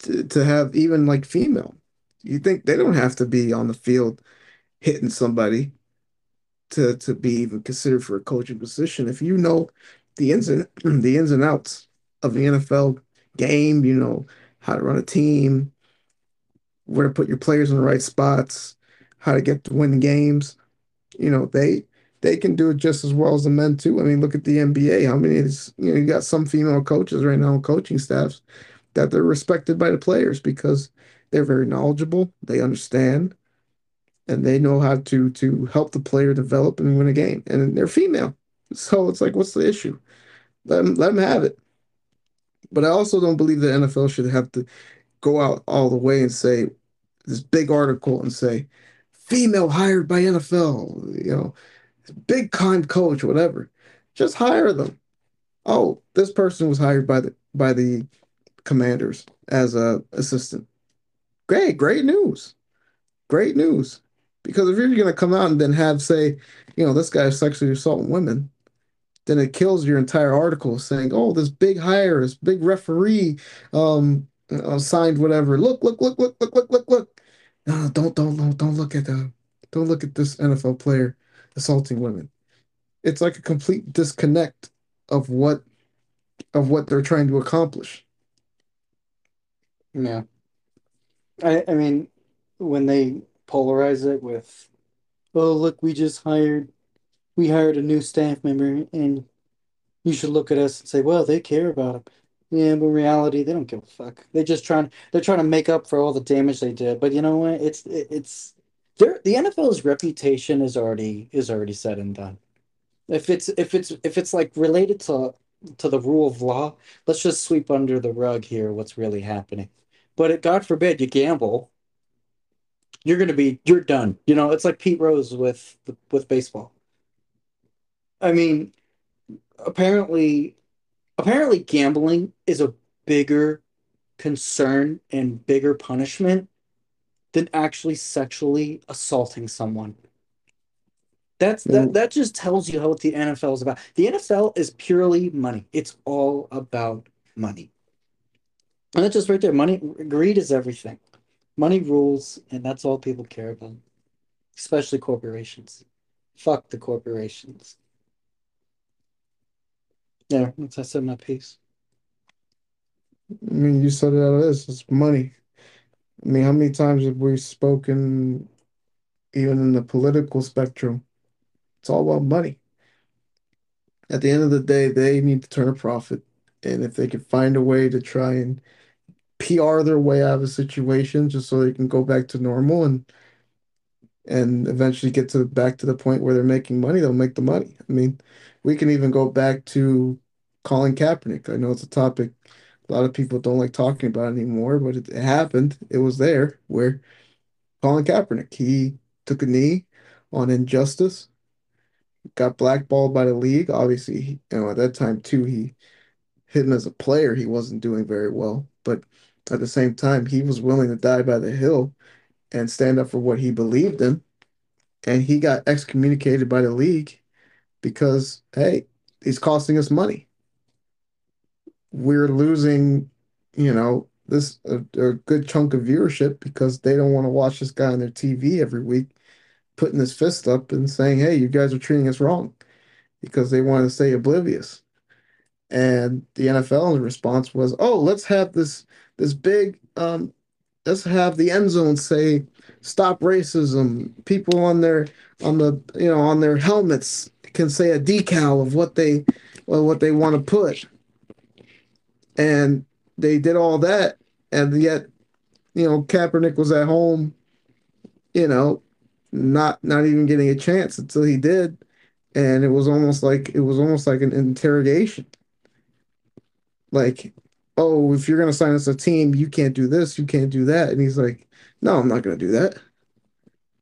to, to have even like female. You think they don't have to be on the field hitting somebody to to be even considered for a coaching position. If you know the ins and the ins and outs of the NFL game, you know how to run a team, where to put your players in the right spots, how to get to win games. You know, they they can do it just as well as the men too. I mean, look at the NBA. How many is, you know, you got some female coaches right now on coaching staffs that they're respected by the players because they're very knowledgeable, they understand, and they know how to to help the player develop and win a game. And they're female. So it's like, what's the issue? Let them, let them have it. But I also don't believe the NFL should have to go out all the way and say this big article and say female hired by NFL, you know, big con coach, whatever. Just hire them. Oh, this person was hired by the by the Commanders as a assistant. Great, great news. Great news. Because if you're going to come out and then have say, you know, this guy is sexually assaulting women, then it kills your entire article saying, oh, this big hire, this big referee, um, uh, signed whatever. Look, look, look, look, look, look, look, look. No, don't, don't, don't, don't look at the, don't look at this NFL player. assaulting women. It's like a complete disconnect of what of what they're trying to accomplish. Yeah. I I mean, when they polarize it with, oh, look, we just hired we hired a new staff member and you should look at us and say, well, they care about him. Yeah, but in reality, they don't give a fuck. They're just trying they're trying to make up for all the damage they did. But you know what? It's it, it's there the NFL's reputation is already is already said and done. If it's if it's if it's like related to to the rule of law, let's just sweep under the rug here what's really happening. But it, God forbid you gamble, you're gonna be you're done. You know, it's like Pete Rose with with baseball. I mean, apparently apparently gambling is a bigger concern and bigger punishment than actually sexually assaulting someone. That's that mm. that just tells you how what the NFL is about. The NFL is purely money. It's all about money. And that's just right there. Money greed is everything. Money rules, and that's all people care about, especially corporations. Fuck the corporations. Yeah, that's I said my piece. I mean, you said it how this. It's money. I mean, how many times have we spoken, even in the political spectrum? It's all about money. At the end of the day, they need to turn a profit. And if they can find a way to try and PR their way out of a situation just so they can go back to normal and and eventually get to back to the point where they're making money, they'll make the money. I mean, we can even go back to Colin Kaepernick. I know it's a topic a lot of people don't like talking about anymore, but it, it happened. It was there where Colin Kaepernick, he took a knee on injustice, got blackballed by the league. Obviously, you know, at that time too, he him as a player, he wasn't doing very well. But at the same time, he was willing to die by the hill and stand up for what he believed in. And he got excommunicated by the league because, hey, he's costing us money. We're losing, you know, this a, a good chunk of viewership because they don't want to watch this guy on their TV every week putting his fist up and saying, hey, you guys are treating us wrong because they want to stay oblivious. And the NFL's response was, "Oh, let's have this this big um let's have the end zone say stop racism. People on their on the you know on their helmets can say a decal of what they well, what they want to put." And they did all that, and yet you know Kaepernick was at home, you know, not not even getting a chance until he did, and it was almost like it was almost like an interrogation like, oh, if you're gonna sign us a team, you can't do this, you can't do that. And he's like, no, I'm not gonna do that.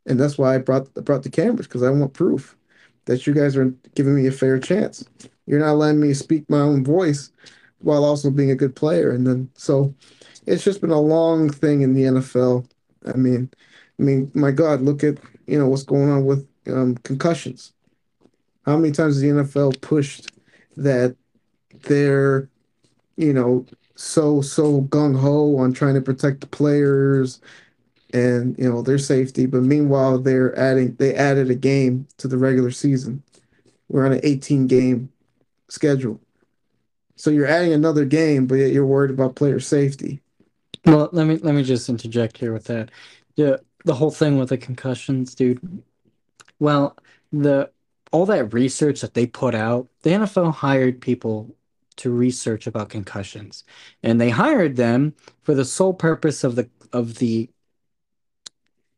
And that's why I brought brought the cameras because I want proof that you guys are giving me a fair chance. You're not letting me speak my own voice while also being a good player. And then so it's just been a long thing in the NFL. I mean, I mean, my God, look at you know what's going on with um, concussions. How many times has the NFL pushed that they're you know, so so gung ho on trying to protect the players and you know their safety, but meanwhile they're adding they added a game to the regular season. We're on an 18 game schedule. So you're adding another game, but yet you're worried about player safety. Well, let me let me just interject here with that. The the whole thing with the concussions, dude. Well, the all that research that they put out, the NFL hired people to research about concussions, and they hired them for the sole purpose of the of the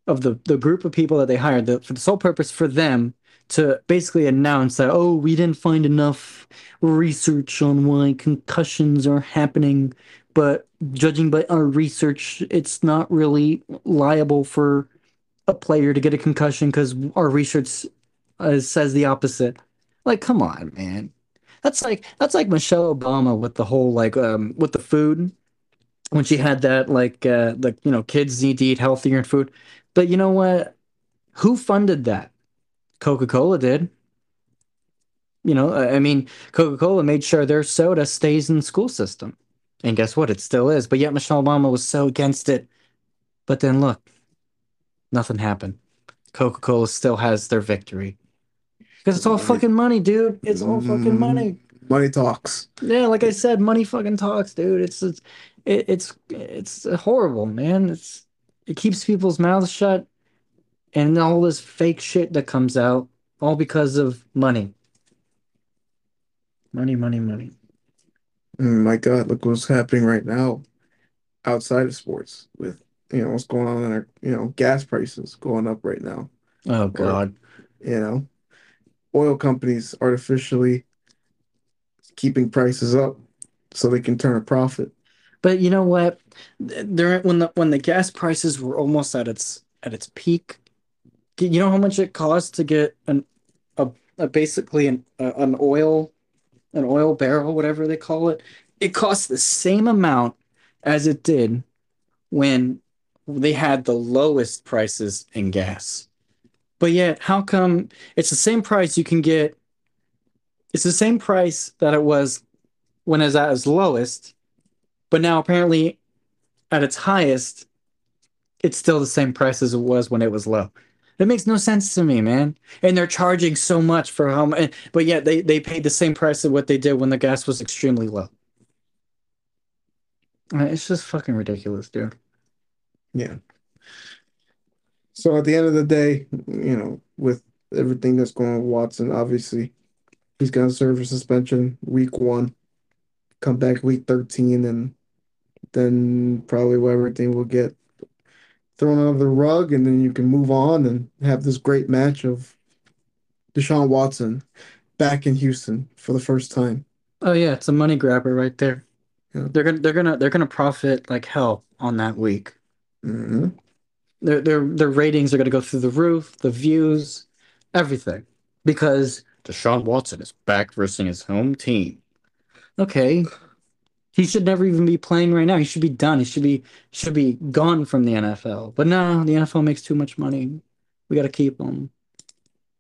of the the group of people that they hired, the, for the sole purpose for them to basically announce that, oh, we didn't find enough research on why concussions are happening, but judging by our research, it's not really liable for a player to get a concussion because our research uh, says the opposite. Like, come on, man. That's like that's like Michelle Obama with the whole like um with the food when she had that like uh like you know kids need to eat healthier and food. But you know what? Who funded that? Coca-Cola did. You know, I mean, Coca-Cola made sure their soda stays in the school system. And guess what? It still is. But yet Michelle Obama was so against it. But then look, nothing happened. Coca-Cola still has their victory. Because it's all Money. fucking money, dude. It's all fucking Mm, money. Money talks. Yeah, like I said, money fucking talks, dude. It's it's it's it's horrible, man. It's it keeps people's mouths shut and all this fake shit that comes out all because of money. Money, money, money. Mm, my God, look what's happening right now outside of sports with you know what's going on in our you know gas prices going up right now. Oh Or God. you know oil companies artificially keeping prices up so they can turn a profit. But you know what? There when the when the gas prices were almost at its at its peak, you know how much it cost to get an a, a basically an a, an oil an oil barrel, whatever they call it. It costs the same amount as it did when they had the lowest prices in gas. But yet, how come it's the same price you can get? It's the same price that it was when it was at its lowest, but now apparently at its highest, it's still the same price as it was when it was low. That makes no sense to me, man. And they're charging so much for how much, but yet they, they paid the same price of what they did when the gas was extremely low. Uh, It's just fucking ridiculous, dude. Yeah. So at the end of the day, you know, with everything that's going on with Watson, obviously he's gonna serve a suspension week one, come back week 13, and then probably everything will get thrown under the rug, and then you can move on and have this great match of Deshaun Watson back in Houston for the first time. Oh yeah, it's a money grabber right there. Yeah. They're gonna they're gonna they're gonna profit like hell on that week. hmm Their their their ratings are gonna go through the roof, the views, everything. Because Deshaun Watson is back versus his home team. Okay. He should never even be playing right now. He should be done. He should be should be gone from the NFL. But no, the NFL makes too much money. We gotta keep him.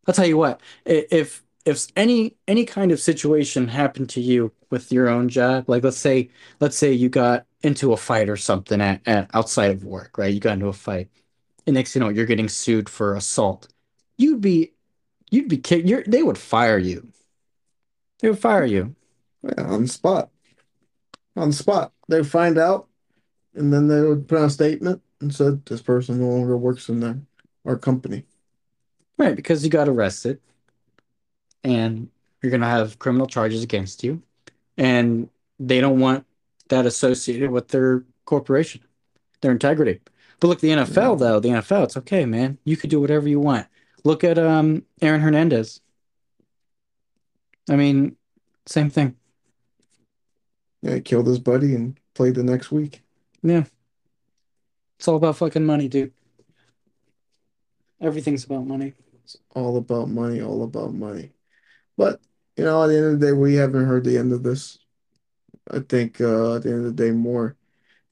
I'll tell you what, if if any any kind of situation happened to you with your own job, like let's say let's say you got into a fight or something at, at outside of work, right? You got into a fight, and next you know you're getting sued for assault. You'd be you'd be kicked. You're, they would fire you. They would fire you. Yeah, on the spot. On the spot. They find out, and then they would put out a statement and said this person no longer works in their our company. Right, because you got arrested and you're going to have criminal charges against you, and they don't want that associated with their corporation, their integrity. But look, the NFL, though, the NFL, it's okay, man. You could do whatever you want. Look at um Aaron Hernandez. I mean, same thing. Yeah, he killed his buddy and played the next week. Yeah. It's all about fucking money, dude. Everything's about money. It's all about money, all about money. But, you know, at the end of the day, we haven't heard the end of this. I think uh, at the end of the day, more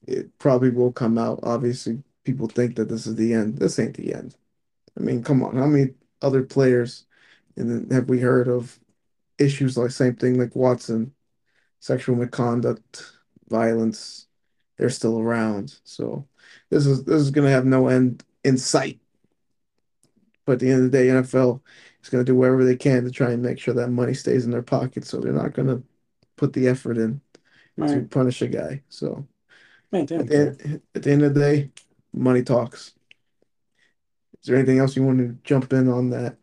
it probably will come out. Obviously, people think that this is the end. This ain't the end. I mean, come on, how many other players and have we heard of issues like same thing like Watson, sexual misconduct, violence, they're still around. So this is this is gonna have no end in sight. But at the end of the day, NFL is gonna do whatever they can to try and make sure that money stays in their pocket. So they're not gonna put the effort in to Right. punish a guy. So Man, at the end, at the end of the day, money talks. Is there anything else you want to jump in on that?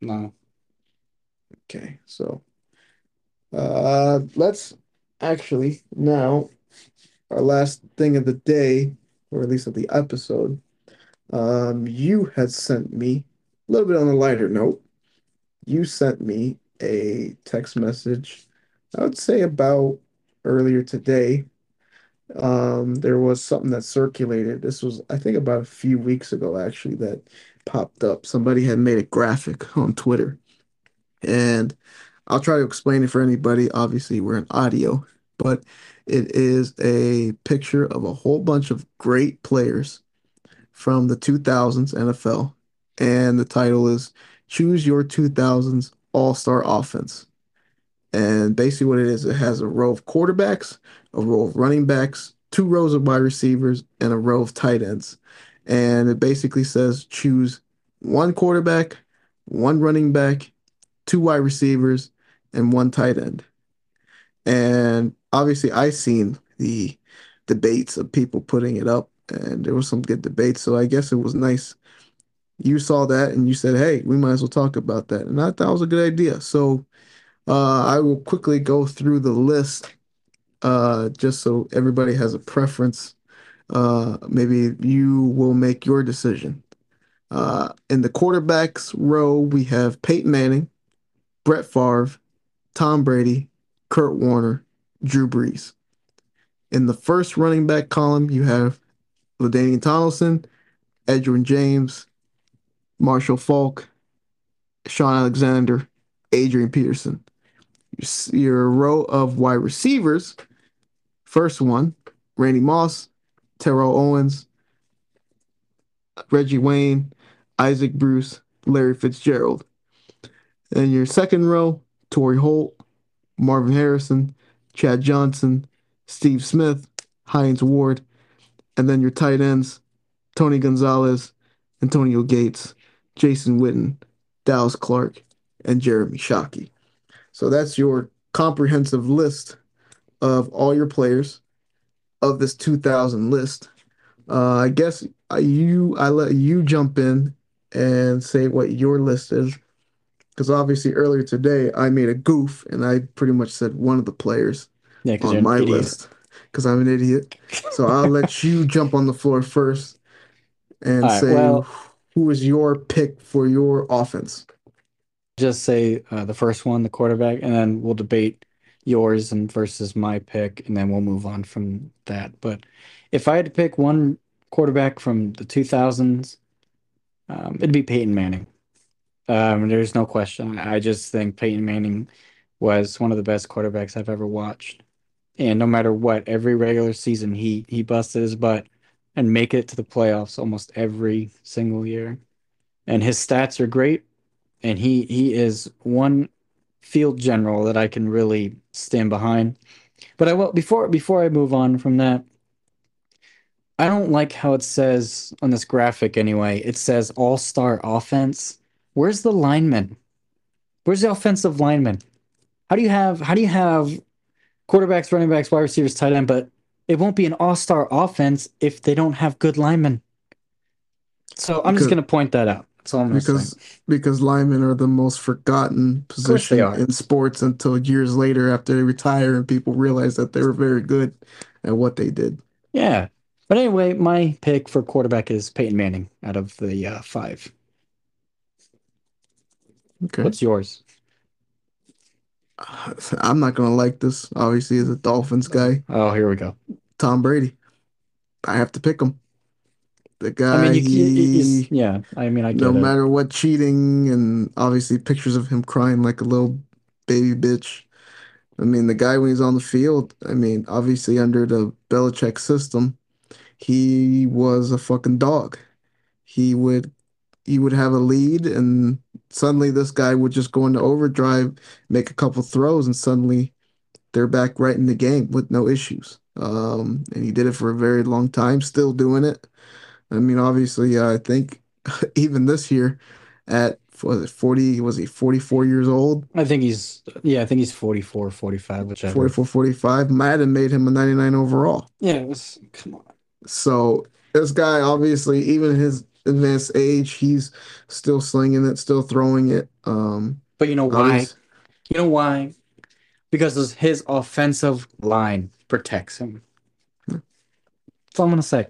No. Okay, so uh let's actually now our last thing of the day, or at least of the episode. Um, you had sent me a little bit on a lighter note. You sent me a text message, I would say about earlier today. Um, there was something that circulated. This was, I think, about a few weeks ago, actually, that popped up. Somebody had made a graphic on Twitter. And I'll try to explain it for anybody. Obviously, we're in audio, but it is a picture of a whole bunch of great players from the 2000s NFL. And the title is Choose Your 2000s All-Star Offense. And basically, what it is, it has a row of quarterbacks, a row of running backs, two rows of wide receivers, and a row of tight ends. And it basically says choose one quarterback, one running back, two wide receivers, and one tight end. And obviously, I've seen the debates of people putting it up, and there was some good debates. So I guess it was nice. You saw that and you said, "Hey, we might as well talk about that." And I thought it was a good idea. So uh, I will quickly go through the list uh, just so everybody has a preference. Uh, maybe you will make your decision. Uh, in the quarterbacks row, we have Peyton Manning, Brett Favre, Tom Brady, Kurt Warner, Drew Brees. In the first running back column, you have LaDainian Tomlinson, Edgerrin James, Marshall Faulk, Shaun Alexander, Adrian Peterson. Your row of wide receivers, first one, Randy Moss, Terrell Owens, Reggie Wayne, Isaac Bruce, Larry Fitzgerald. And your second row, Torry Holt, Marvin Harrison, Chad Johnson, Steve Smith, Hines Ward, and then your tight ends, Tony Gonzalez, Antonio Gates, Jason Witten, Dallas Clark, and Jeremy Shockey. So that's your comprehensive list of all your players of this 2000 list. Uh, I guess you I let you jump in and say what your list is because obviously earlier today I made a goof and I pretty much said one of the players Yeah, on my list because I'm an idiot. So I'll let you jump on the floor first and right, say well- who is your pick for your offense. Just say uh, the first one, the quarterback, and then we'll debate yours and versus my pick, and then we'll move on from that. But if I had to pick one quarterback from the 2000s, um, it'd be Peyton Manning. Um, there's no question. I just think Peyton Manning was one of the best quarterbacks I've ever watched. And no matter what, every regular season he he busted his butt and make it to the playoffs almost every single year. And his stats are great, and he he is one field general that I can really stand behind. But I will before before I move on from that, I don't like how it says on this graphic anyway. It says all-star offense. Where's the lineman? Where's the offensive lineman? How do you have how do you have quarterbacks, running backs, wide receivers, tight end, but it won't be an all-star offense if they don't have good linemen. So I'm just gonna point that out. That's all I'm because say. because linemen are the most forgotten position in sports until years later after they retire and people realize that they were very good at what they did. Yeah. But anyway, my pick for quarterback is Peyton Manning out of the uh, five. Okay. What's yours? I'm not gonna like this. Obviously, as a Dolphins guy, Oh, here we go. Tom Brady. I have to pick him. The guy, I mean, you, he, yeah. I mean, I get no it. matter what cheating and obviously pictures of him crying like a little baby bitch. I mean, the guy when he's on the field, I mean, obviously under the Belichick system, he was a fucking dog. He would he would have a lead and suddenly this guy would just go into overdrive, make a couple throws, and suddenly they're back right in the game with no issues. Um, and he did it for a very long time, still doing it. I mean, obviously, I think even this year at was it 40, was he 44 years old? I think he's, yeah, I think he's 44, 45, whichever. 44, 45. Madden made him a 99 overall. Yeah, it was, come on. So this guy, obviously, even his advanced age, he's still slinging it, still throwing it. Um, But you know why? You know why? Because his- his offensive line protects him. That's all I'm gonna say.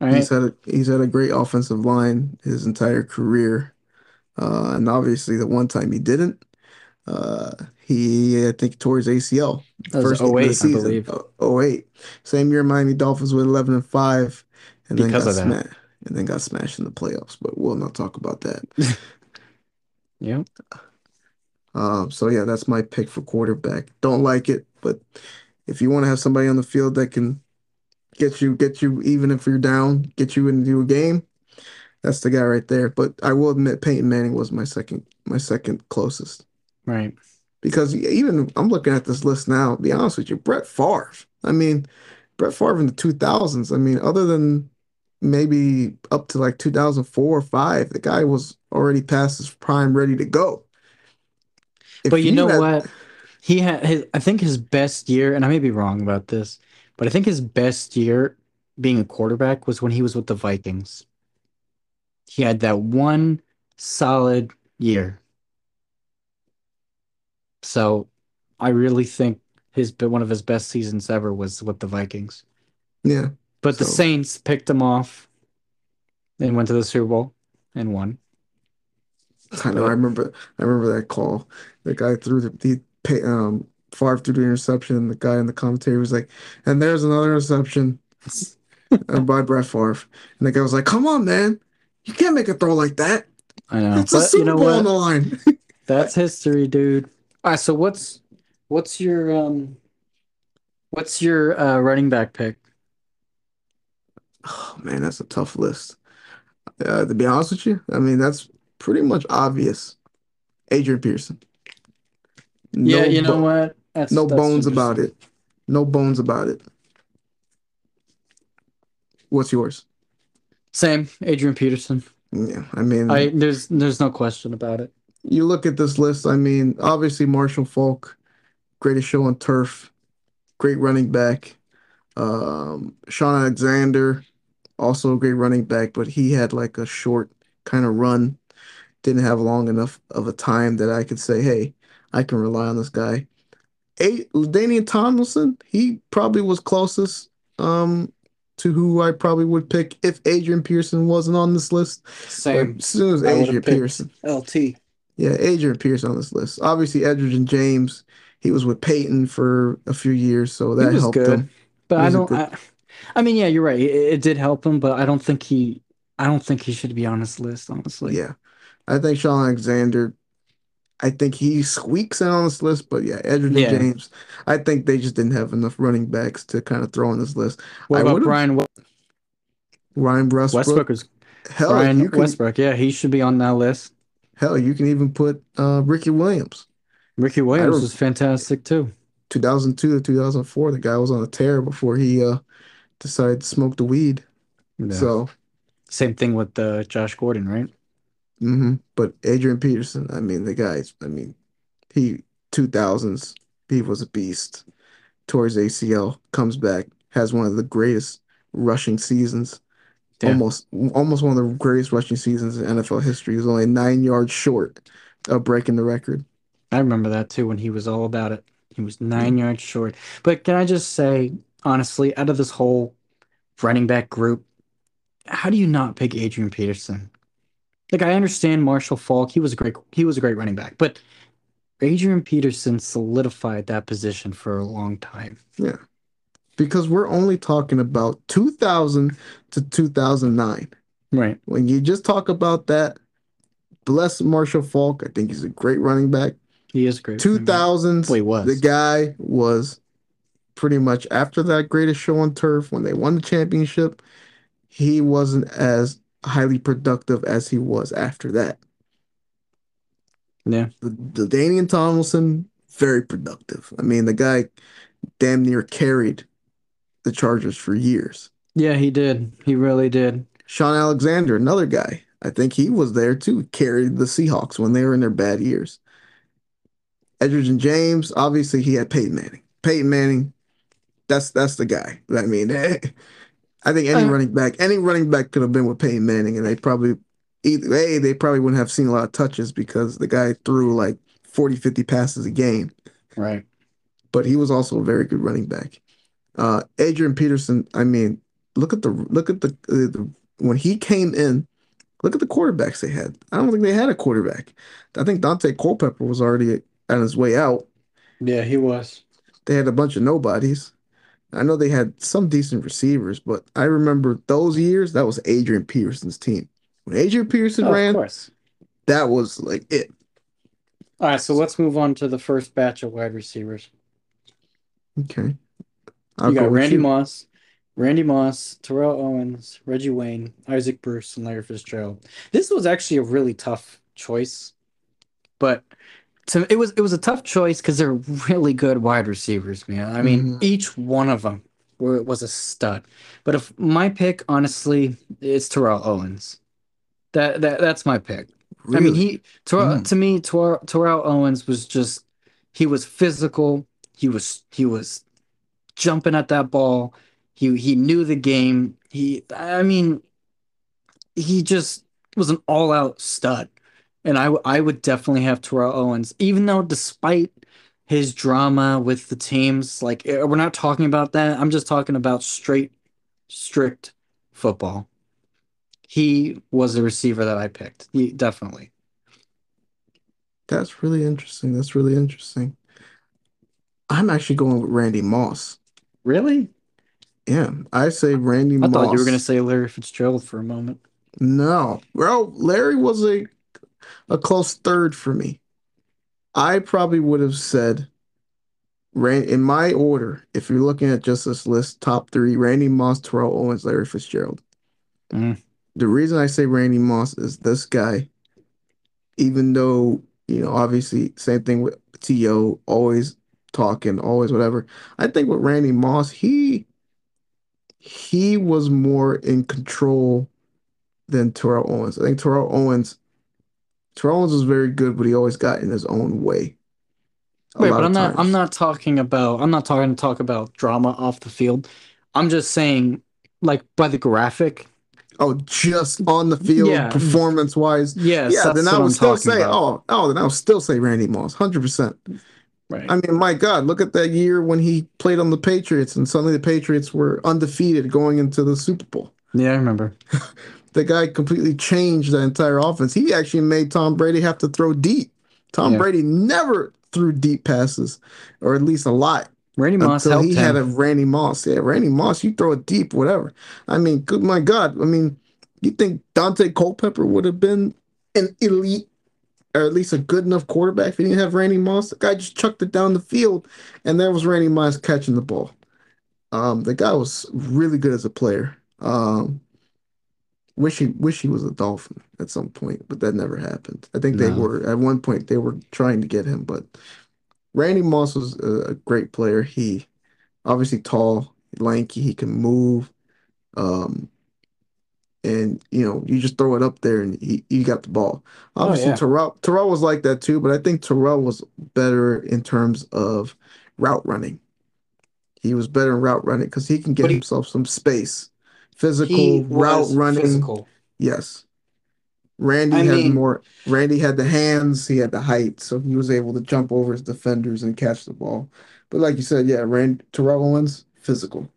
All right. he's had a, he's had a great offensive line his entire career. Uh, and obviously, the one time he didn't, uh, he I think tore his ACL That was first game of 08, the I season. believe. Oh, 08. Same year Miami Dolphins went 11 and 5 and then Because got of that. smashed and then got smashed in the playoffs, but we'll not talk about that. Yeah. Um, so yeah, that's my pick for quarterback. Don't like it, but if you want to have somebody on the field that can get you get you even if you're down, get you into a game, that's the guy right there. But I will admit Peyton Manning was my second my second closest. Right. Because even I'm looking at this list now, be honest with you, Brett Favre. I mean, Brett Favre in the 2000s, I mean, other than maybe up to like 2004 or 5, the guy was already past his prime, ready to go. If But you know had- what? He had his I think his best year, and I may be wrong about this, but I think his best year being a quarterback was when he was with the Vikings. He had that one solid year. So I really think his one of his best seasons ever was with the Vikings. Yeah. But the Saints picked him off and went to the Super Bowl and won. I know. I remember. I remember that call. The guy threw the, the pay, um Favre threw the interception. And The guy in the commentary was like, "And there's another interception by Brett Favre." And the guy was like, "Come on, man, you can't make a throw like that. I know. It's a But Super you know Bowl on the line." That's history, dude. All right, so what's what's your um what's your uh running back pick? Oh man, that's a tough list. Uh, to be honest with you, I mean that's pretty much obvious. Adrian Peterson. Yeah, you know bo- what? That's No that's bones about it. No bones about it. What's yours? Same, Adrian Peterson. Yeah, I mean, I there's there's no question about it. you look at this list, I mean, obviously Marshall Faulk, greatest show on turf, great running back. Um, Shaun Alexander, also a great running back, but he had like a short kind of run. Didn't have long enough of a time that I could say, hey, I can rely on this guy. A Daniel Tomlinson, he probably was closest um to who I probably would pick if Adrian Peterson wasn't on this list. But Same. as soon as Adrian Peterson. LT. Yeah, Adrian Peterson on this list. Obviously, Edgerrin James, he was with Peyton for a few years, so that was helped good. him. But I don't I, I mean, yeah, you're right. It, it did help him, but I don't think he I don't think he should be on this list, honestly. Yeah. I think Shaun Alexander, I think he squeaks in on this list, but yeah, Edgerrin Yeah. James, I think they just didn't have enough running backs to kind of throw on this list. What I about would've- Brian West- Ryan Westbrook, Westbrook is hell, Brian you can, Westbrook. Yeah, he should be on that list. hell, you can even put uh, Ricky Williams. Ricky Williams don't- was fantastic too. 2002 to 2004, the guy was on a tear before he uh, decided to smoke the weed. Yeah. So, Same thing with uh, Josh Gordon, right? Hmm But Adrian Peterson, I mean, the guy's, I mean, he 2000s, he was a beast. Towards ACL, comes back, has one of the greatest rushing seasons. Yeah. Almost, almost one of the greatest rushing seasons in NFL history. He was only nine yards short of breaking the record. I remember that too when he was all about it. He was nine yards short. But can I just say, honestly, out of this whole running back group, how do you not pick Adrian Peterson? Like I understand Marshall Faulk, he was a great he was a great running back, but Adrian Peterson solidified that position for a long time. Yeah. Because we're only talking about 2000 to 2009. Right. When you just talk about that, bless Marshall Faulk. I think he's a great running back. He is great. running back. 2000s, Well, he was. the guy was pretty much after that greatest show on turf when they won the championship. He wasn't as highly productive as he was after that. Yeah. The, the LaDainian Tomlinson, very productive. I mean, the guy damn near carried the Chargers for years. Yeah, he did. He really did. Shaun Alexander, another guy. I think he was there too, carried the Seahawks when they were in their bad years. Edgerrin James, obviously he had Peyton Manning. Peyton Manning, that's that's the guy. I mean, I think any Uh, running back, any running back could have been with Peyton Manning, and they probably either A, they probably wouldn't have seen a lot of touches because the guy threw like 40, 50 passes a game. Right. But he was also a very good running back. Uh, Adrian Peterson, I mean, look at the look at the, uh, the when he came in, look at the quarterbacks they had. I don't think they had a quarterback. I think Daunte Culpepper was already on his way out. Yeah, he was. They had a bunch of nobodies. I know they had some decent receivers, but I remember those years, that was Adrian Peterson's team. When Adrian Peterson Oh, of ran, course. that was like it. All right, so let's move on to the first batch of wide receivers. Okay. I'll you got with Randy you. Moss, Randy Moss, Terrell Owens, Reggie Wayne, Isaac Bruce, and Larry Fitzgerald. This was actually a really tough choice, but to, it was it was a tough choice because they're really good wide receivers, man. I mean, Mhm. each one of them were, was a stud. But if my pick, honestly, is Terrell Owens. That that that's my pick. I mean, he to, Mm. to me, Tor, Terrell Owens was just he was physical. He was he was jumping at that ball. He he knew the game. He I mean, he just was an all-out stud. And I I would definitely have Terrell Owens, even though despite his drama with the teams, like eh, we're not talking about that. I'm just talking about straight, strict football. He was the receiver that I picked. He definitely. That's really interesting. That's really interesting. I'm actually going with Randy Moss. Really? Yeah, I say Randy I Moss. thought you were gonna say Larry Fitzgerald for a moment. No. Well, Larry was a a close third for me. I probably would have said in my order, if you're looking at just this list, top three, Randy Moss, Terrell Owens, Larry Fitzgerald. Mm. The reason I say Randy Moss is this guy, even though, you know, obviously same thing with T.O., always talking, always whatever. I think with Randy Moss, he he was more in control than Terrell Owens. I think Terrell Owens Owens was very good, but he always got in his own way. Wait, but I'm not I'm not talking about I'm not talking to talk about drama off the field. I'm just saying like by the graphic. Oh, just on the field, Yeah. performance wise. Yes, Yeah, then I would still say, about. oh, oh, then I would still say Randy Moss, 100%. Right. I mean, my God, look at that year when he played on the Patriots and suddenly the Patriots were undefeated going into the Super Bowl. yeah, I remember. The guy completely changed the entire offense. He actually made Tom Brady have to throw deep. Tom Yeah. Brady never threw deep passes, or at least a lot. Randy Moss until helped he him. had a Randy Moss. Yeah, Randy Moss, you throw it deep, whatever. I mean, good my God. I mean, you think Daunte Culpepper would have been an elite or at least a good enough quarterback if he didn't have Randy Moss? The guy just chucked it down the field, and there was Randy Moss catching the ball. Um, the guy was really good as a player. Um, wish he wish he was a Dolphin at some point, but that never happened. I think they No. were at one point they were trying to get him, but Randy Moss was a, a great player. He obviously tall, lanky, he can move. Um, and you know, you just throw it up there and he, you got the ball. Obviously, yeah. Terrell Terrell was like that too, but I think Terrell was better in terms of route running. He was better in route running because he can get But he- himself some space. Physical route running. physical. Yes. Randy I had mean- more Randy had the hands, he had the height, so he was able to jump over his defenders and catch the ball. But like you said, yeah, Rand Terrell Owens, physical.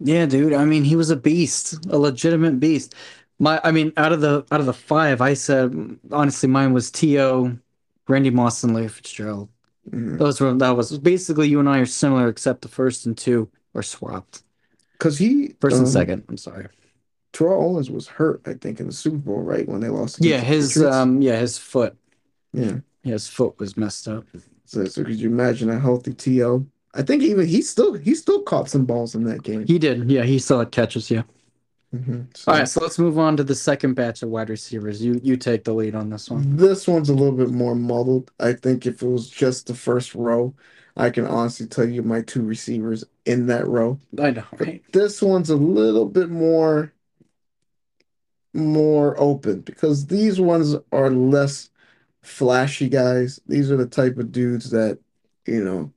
Yeah, dude. I mean, he was a beast, a legitimate beast. My, I mean, out of the out of the five, I said honestly, mine was T.O., Randy Moss, and Larry Fitzgerald. Mhm. Those were that was basically you and I are similar, except the first and two are swapped. Because he First and um, second. I'm sorry. Terrell Owens was hurt, I think, in the Super Bowl, right? When they lost Yeah, his um, yeah, his foot, yeah. his foot was messed up. So, so could you imagine a healthy T.O.? I think even he still he still caught some balls in that game. He did. Yeah, he still had catches. Yeah. Mhm. So All right, so let's move on to the second batch of wide receivers. You you take the lead on this one. This one's a little bit more muddled. I think if it was just the first row, I can honestly tell you my two receivers in that row. I know, right? this one's a little bit more more open because these ones are less flashy guys. These are the type of dudes that, you know,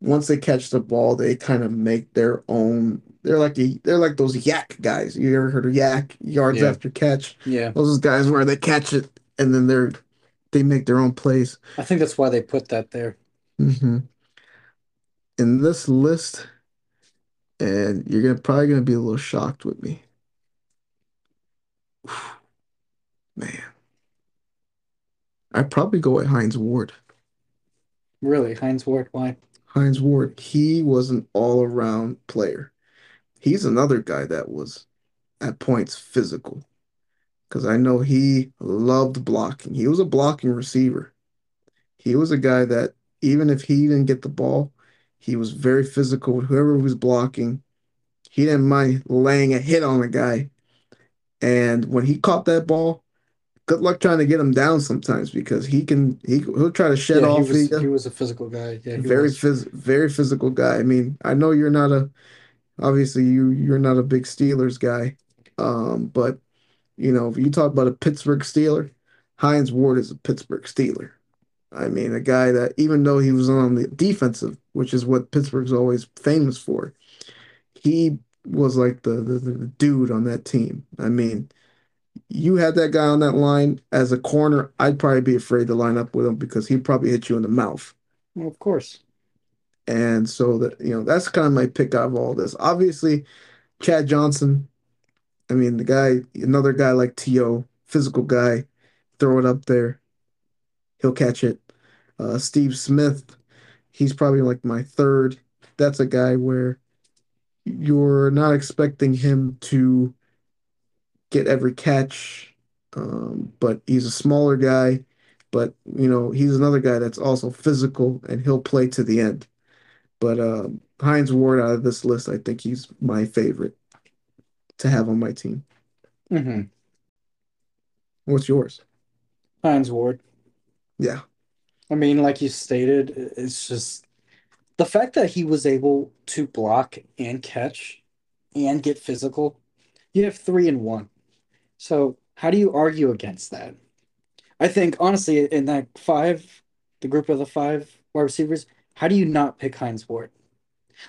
once they catch the ball, they kind of make their own. They're like the, they're like those YAC guys. You ever heard of YAC yards Yeah. after catch? Yeah, Those guys where they catch it and then they're they make their own plays. I think that's why they put that there. hmm In this list, and you're gonna probably gonna be a little shocked with me. Man, I'd probably go with Hines Ward. Really, Hines Ward. Why? Hines Ward, he was an all-around player. He's another guy that was at points physical. Because I know he loved blocking. He was a blocking receiver. He was a guy that even if he didn't get the ball, he was very physical with whoever was blocking. He didn't mind laying a hit on a guy. And when he caught that ball, good luck trying to get him down sometimes because he can he he'll try to shed Yeah, he off was he was a physical guy. Yeah, he Very phys very physical guy. I mean, I know you're not a obviously you you're not a big Steelers guy. Um, but you know, if you talk about a Pittsburgh Steeler, Hines Ward is a Pittsburgh Steeler. I mean, a guy that even though he was on the defensive, which is what Pittsburgh's always famous for, he was like the, the, the dude on that team. I mean, you had that guy on that line as a corner, I'd probably be afraid to line up with him because he'd probably hit you in the mouth. Well, of course. And so that you know, that's kind of my pick out of all this. Obviously, Chad Johnson. I mean, the guy, another guy like T.O., physical guy, throw it up there, he'll catch it. Uh, Steve Smith, he's probably like my third. That's a guy where you're not expecting him to get every catch, um, but he's a smaller guy. But you know, he's another guy that's also physical and he'll play to the end. But uh, Hines Ward out of this list, I think he's my favorite to have on my team. hmm What's yours? Hines Ward. Yeah. I mean, like you stated, it's just the fact that he was able to block and catch and get physical. You have three and one. So how do you argue against that? I think honestly, in that five, the group of the five wide receivers, how do you not pick Hines Ward?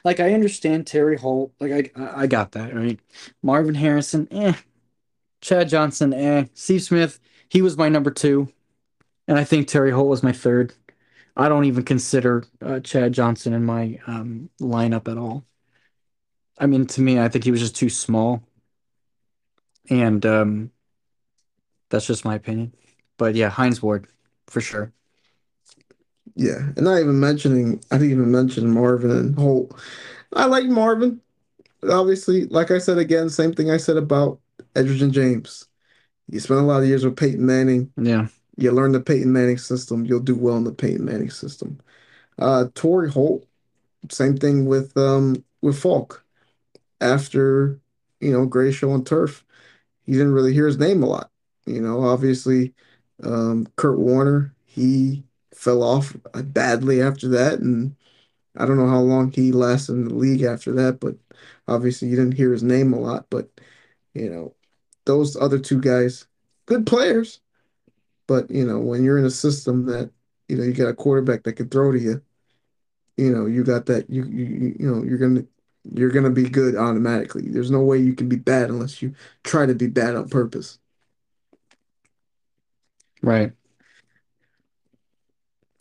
Like I understand Terry Holt, like I I got that, right? Marvin Harrison, eh. Chad Johnson, eh. Steve Smith, he was my number two, and I think Terry Holt was my third. I don't even consider uh, Chad Johnson in my um, lineup at all. I mean, to me, I think he was just too small, and um, that's just my opinion. But yeah, Hines Ward for sure. Yeah. And not even mentioning, I didn't even mention Marvin and Holt. I like Marvin. Obviously, like I said again, same thing I said about Edgerrin James. You spent a lot of years with Peyton Manning. Yeah, You learn the Peyton Manning system. You'll do well in the Peyton Manning system. Uh, Torry Holt, same thing with um with Faulk. After, you know, Gray Show and Turf, he didn't really hear his name a lot. You know, obviously, um, Kurt Warner, he fell off badly after that, and I don't know how long he lasted in the league after that, but obviously you didn't hear his name a lot. But, you know, those other two guys, good players, but you know, when you're in a system that, you know, you got a quarterback that can throw to you, you know, you got that you you you know, you're gonna you're gonna be good automatically. There's no way you can be bad unless you try to be bad on purpose. right.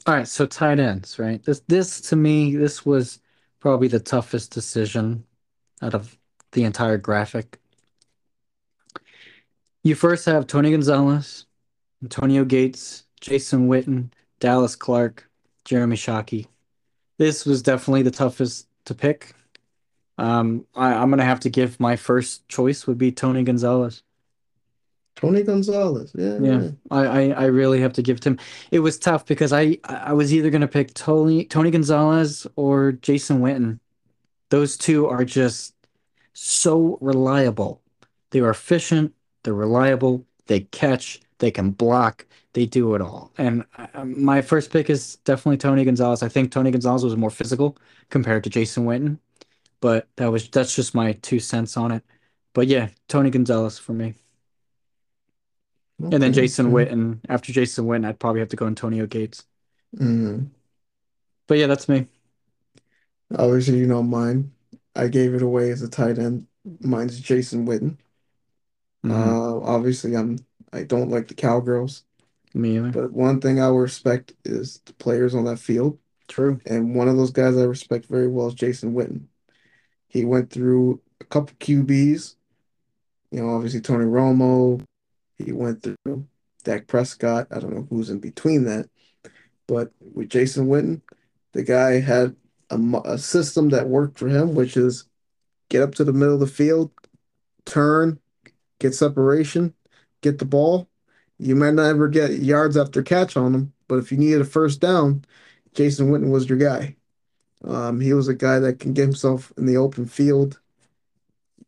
All right, so tight ends, right? This this to me, this was probably the toughest decision out of the entire graphic. You first have Tony Gonzalez, Antonio Gates, Jason Witten, Dallas Clark, Jeremy Shockey. This was definitely the toughest to pick. Um, I, I'm gonna have to give my first choice would be Tony Gonzalez. Tony Gonzalez, yeah, Yeah. I, I, I really have to give to him. It was tough because I I was either gonna pick Tony Tony Gonzalez or Jason Witten. Those two are just so reliable. They are efficient, they're reliable, they catch, they can block, they do it all. And uh, my first pick is definitely Tony Gonzalez. I think Tony Gonzalez was more physical compared to Jason Witten, but that was that's just my two cents on it. But yeah, Tony Gonzalez for me. And then Okay, Jason okay. Witten. After Jason Witten, I'd probably have to go Antonio Gates. Mm. But yeah, that's me. Obviously, you know mine. I gave it away as a tight end. Mine's Jason Witten. hmm Uh, obviously, I'm I don't like the Cowgirls, Me either. but one thing I will respect is the players on that field, True. and one of those guys I respect very well is Jason Witten. He went through a couple QBs, you know, obviously Tony Romo. He went through Dak Prescott. I don't know who's in between that, but with Jason Witten, the guy had a, a system that worked for him, which is get up to the middle of the field, turn, get separation, get the ball. You might not ever get yards after catch on him, but if you needed a first down, Jason Witten was your guy. Um, he was a guy that can get himself in the open field.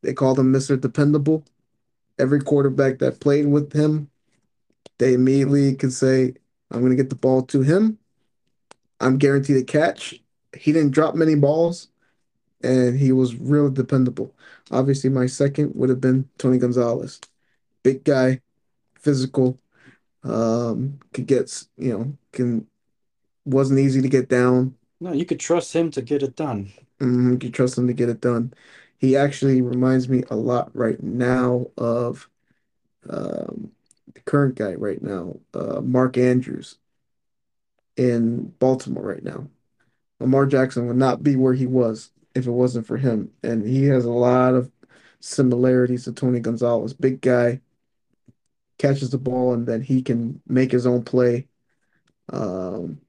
They called him Mr. Dependable. Every quarterback that played with him, they immediately could say, I'm going to get the ball to him. I'm guaranteed a catch. He didn't drop many balls, and he was really dependable. Obviously, my second would have been Tony Gonzalez. Big guy, physical, Um, could get, you know, can wasn't easy to get down. No, you could trust him to get it done. Mm, you can trust him to get it done. He actually reminds me a lot right now of um, the current guy right now, uh, Mark Andrews in Baltimore right now. Lamar Jackson would not be where he was if it wasn't for him. And he has a lot of similarities to Tony Gonzalez. Big guy, catches the ball, and then he can make his own play. Um,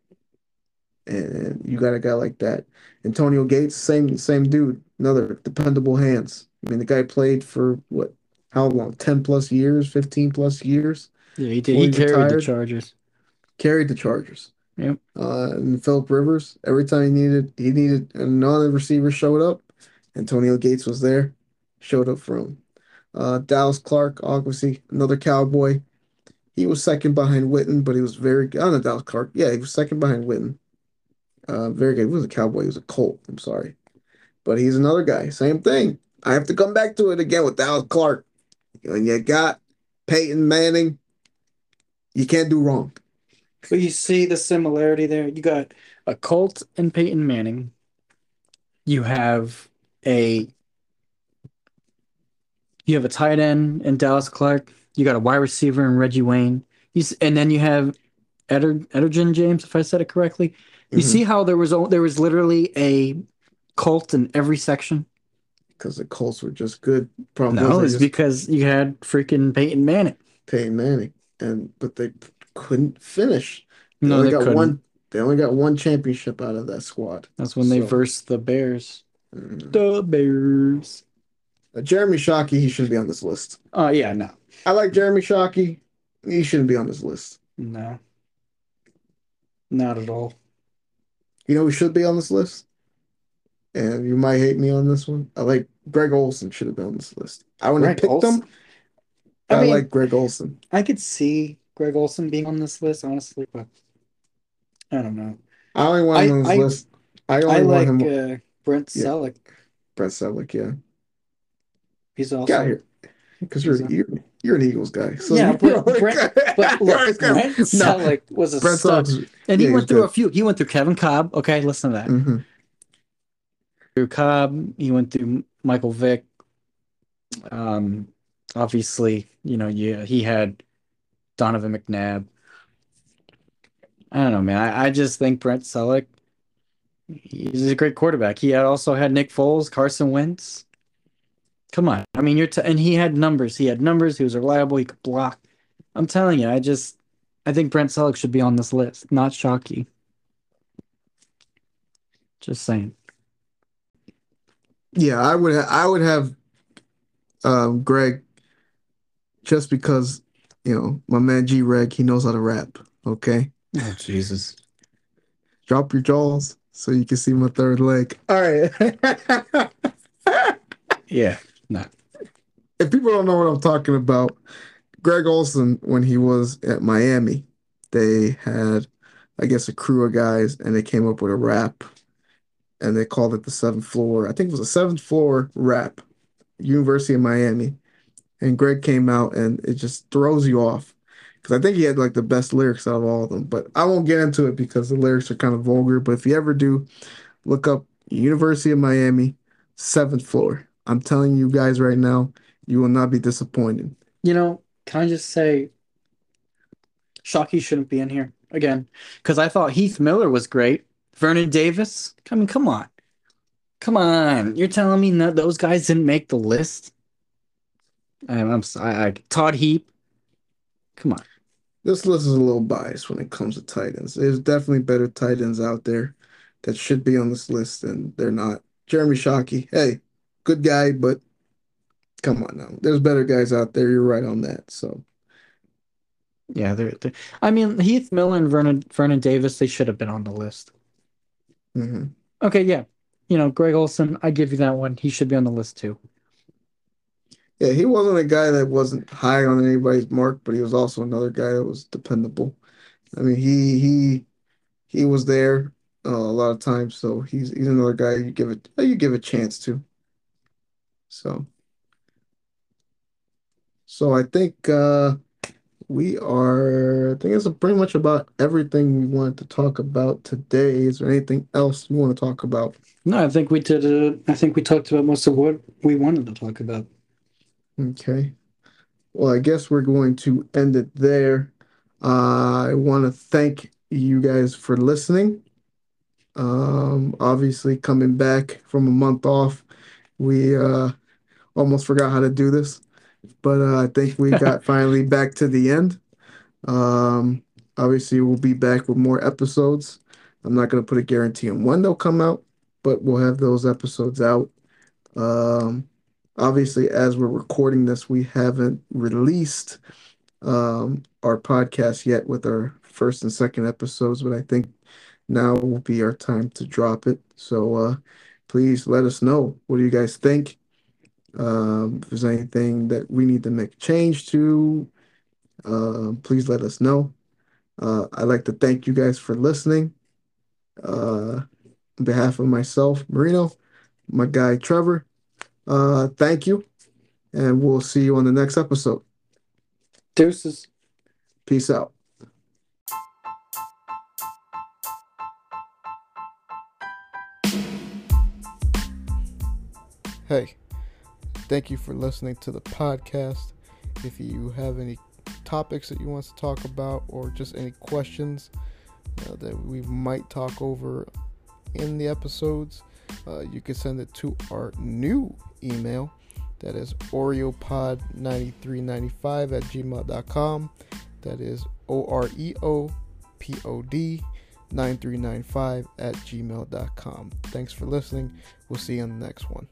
and you got a guy like that. Antonio Gates, same same dude, another dependable hands. I mean, the guy played for what, how long? 10 plus years, 15 plus years Yeah, he did. He carried the. Chargers. Carried the Chargers. Yep. Uh, and Philip Rivers, every time he needed he needed another receiver showed up. Antonio Gates was there, showed up for him. Uh, Dallas Clark, obviously another Cowboy. He was second behind Witten, but he was very good. Oh, Dallas Clark. Yeah, he was second behind Witten. Uh, very good. He was a Cowboy. He was a Colt. I'm sorry. But he's another guy. Same thing. I have to come back to it again with Dallas Clark. When you got Peyton Manning, you can't do wrong. But you see the similarity there. You got a Colt and Peyton Manning. You have a you have a tight end in Dallas Clark. You got a wide receiver in Reggie Wayne. You s- and then you have Eder, James, if I said it correctly. You Mhm. see how there was there was literally a cult in every section. Because the Colts were just good. Problem No, it's just because you had freaking Peyton Manning. Peyton Manning, and but they couldn't finish. They No, only they got couldn't. one. They only got one championship out of that squad. That's when they So, versed the Bears. mm. The Bears. Uh, Jeremy Shockey, he shouldn't be on this list. Oh yeah, no, I like Jeremy Shockey. He shouldn't be on this list. no, not at all. You know who should be on this list? And you might hate me on this one. I like Greg Olsen should have been on this list. I wouldn't have Greg picked Olsen? him. I I, mean- like Greg Olsen. I could see Greg Olsen being on this list, honestly, but I don't know. I only want him I- on this I- list. I only I want like him. uh, Brent Yeah. Celek. Brett Celek, yeah. He's also Get out here. Because you're, a- you're you're an Eagles guy. So Yeah, you're but always Brent- But look, got- Brent No, Celek was a Brett stud, Celek's and he yeah, went through good. a few. He went through Kevin Kolb. Okay, listen to that. mhm. Through Kolb, he went through Michael Vick. Um, obviously, you know, yeah, he had Donovan McNabb. I don't know, man. I, I just think Brent Celek, he's a great quarterback. He had also had Nick Foles, Carson Wentz. Come on. I mean, you're t and he had numbers. He had numbers. He was reliable. He could block. I'm telling you, I just I think Brent Celek should be on this list, not Shockey. Just saying. Yeah, I would ha I would have um Greg just because, you know, my man G Reg, he knows how to rap. Okay. Oh Jesus. Drop your jaws so you can see my third leg. All right. Yeah. If people don't know what I'm talking about, Greg Olsen, when he was at Miami, they had, I guess, a crew of guys, and they came up with a rap, and they called it the seventh floor. I think it was a seventh floor rap, University of Miami. And Greg came out, and it just throws you off. Because I think he had like the best lyrics out of all of them. But I won't get into it because the lyrics are kind of vulgar. But if you ever do, look up University of Miami, seventh floor. I'm telling you guys right now, you will not be disappointed. You know, can I just say Shockey shouldn't be in here again? Because I thought Heath Miller was great. Vernon Davis? I mean, come on. Come on. You're telling me that those guys didn't make the list? And I'm sorry. I, Todd Heap. Come on. This list is a little biased when it comes to tight ends. There's definitely better tight ends out there that should be on this list, and they're not. Jeremy Shockey, hey, good guy, but come on now. There's better guys out there. You're right on that. So, Yeah, they're, they're I mean, Heath Miller and Vernon Vernon Davis, they should have been on the list. mhm. Okay, yeah. You know, Greg Olsen, I give you that one. He should be on the list too. Yeah, he wasn't a guy that wasn't high on anybody's mark, but he was also another guy that was dependable. I mean, he he he was there uh, a lot of times, so he's he's another guy you give it you give a chance to. So, so I think uh, we are, I think it's pretty much about everything we wanted to talk about today. Is there anything else you want to talk about? No, I think we did. Uh, I think we talked about most of what we wanted to talk about. Okay. Well, I guess we're going to end it there. Uh, I want to thank you guys for listening. Um, obviously, coming back from a month off, we uh, almost forgot how to do this, but uh, I think we got finally back to the end. Um, obviously, we'll be back with more episodes. I'm not going to put a guarantee on when they'll come out, but we'll have those episodes out. Um, obviously, as we're recording this, we haven't released um, our podcast yet with our first and second episodes, but I think now will be our time to drop it. So uh, please let us know. What do you guys think? Um, if there's anything that we need to make change to, uh, please let us know. Uh, I'd like to thank you guys for listening. Uh, on behalf of myself, Marino, my guy Trevor, uh, thank you, and we'll see you on the next episode. Deuces. Peace out. Hey, thank you for listening to the podcast. If you have any topics that you want to talk about or just any questions uh, that we might talk over in the episodes, uh, you can send it to our new email. That is oreopod9395 at gmail.com. That is O R E O P O D 9395 at gmail.com. Thanks for listening. We'll see you on the next one.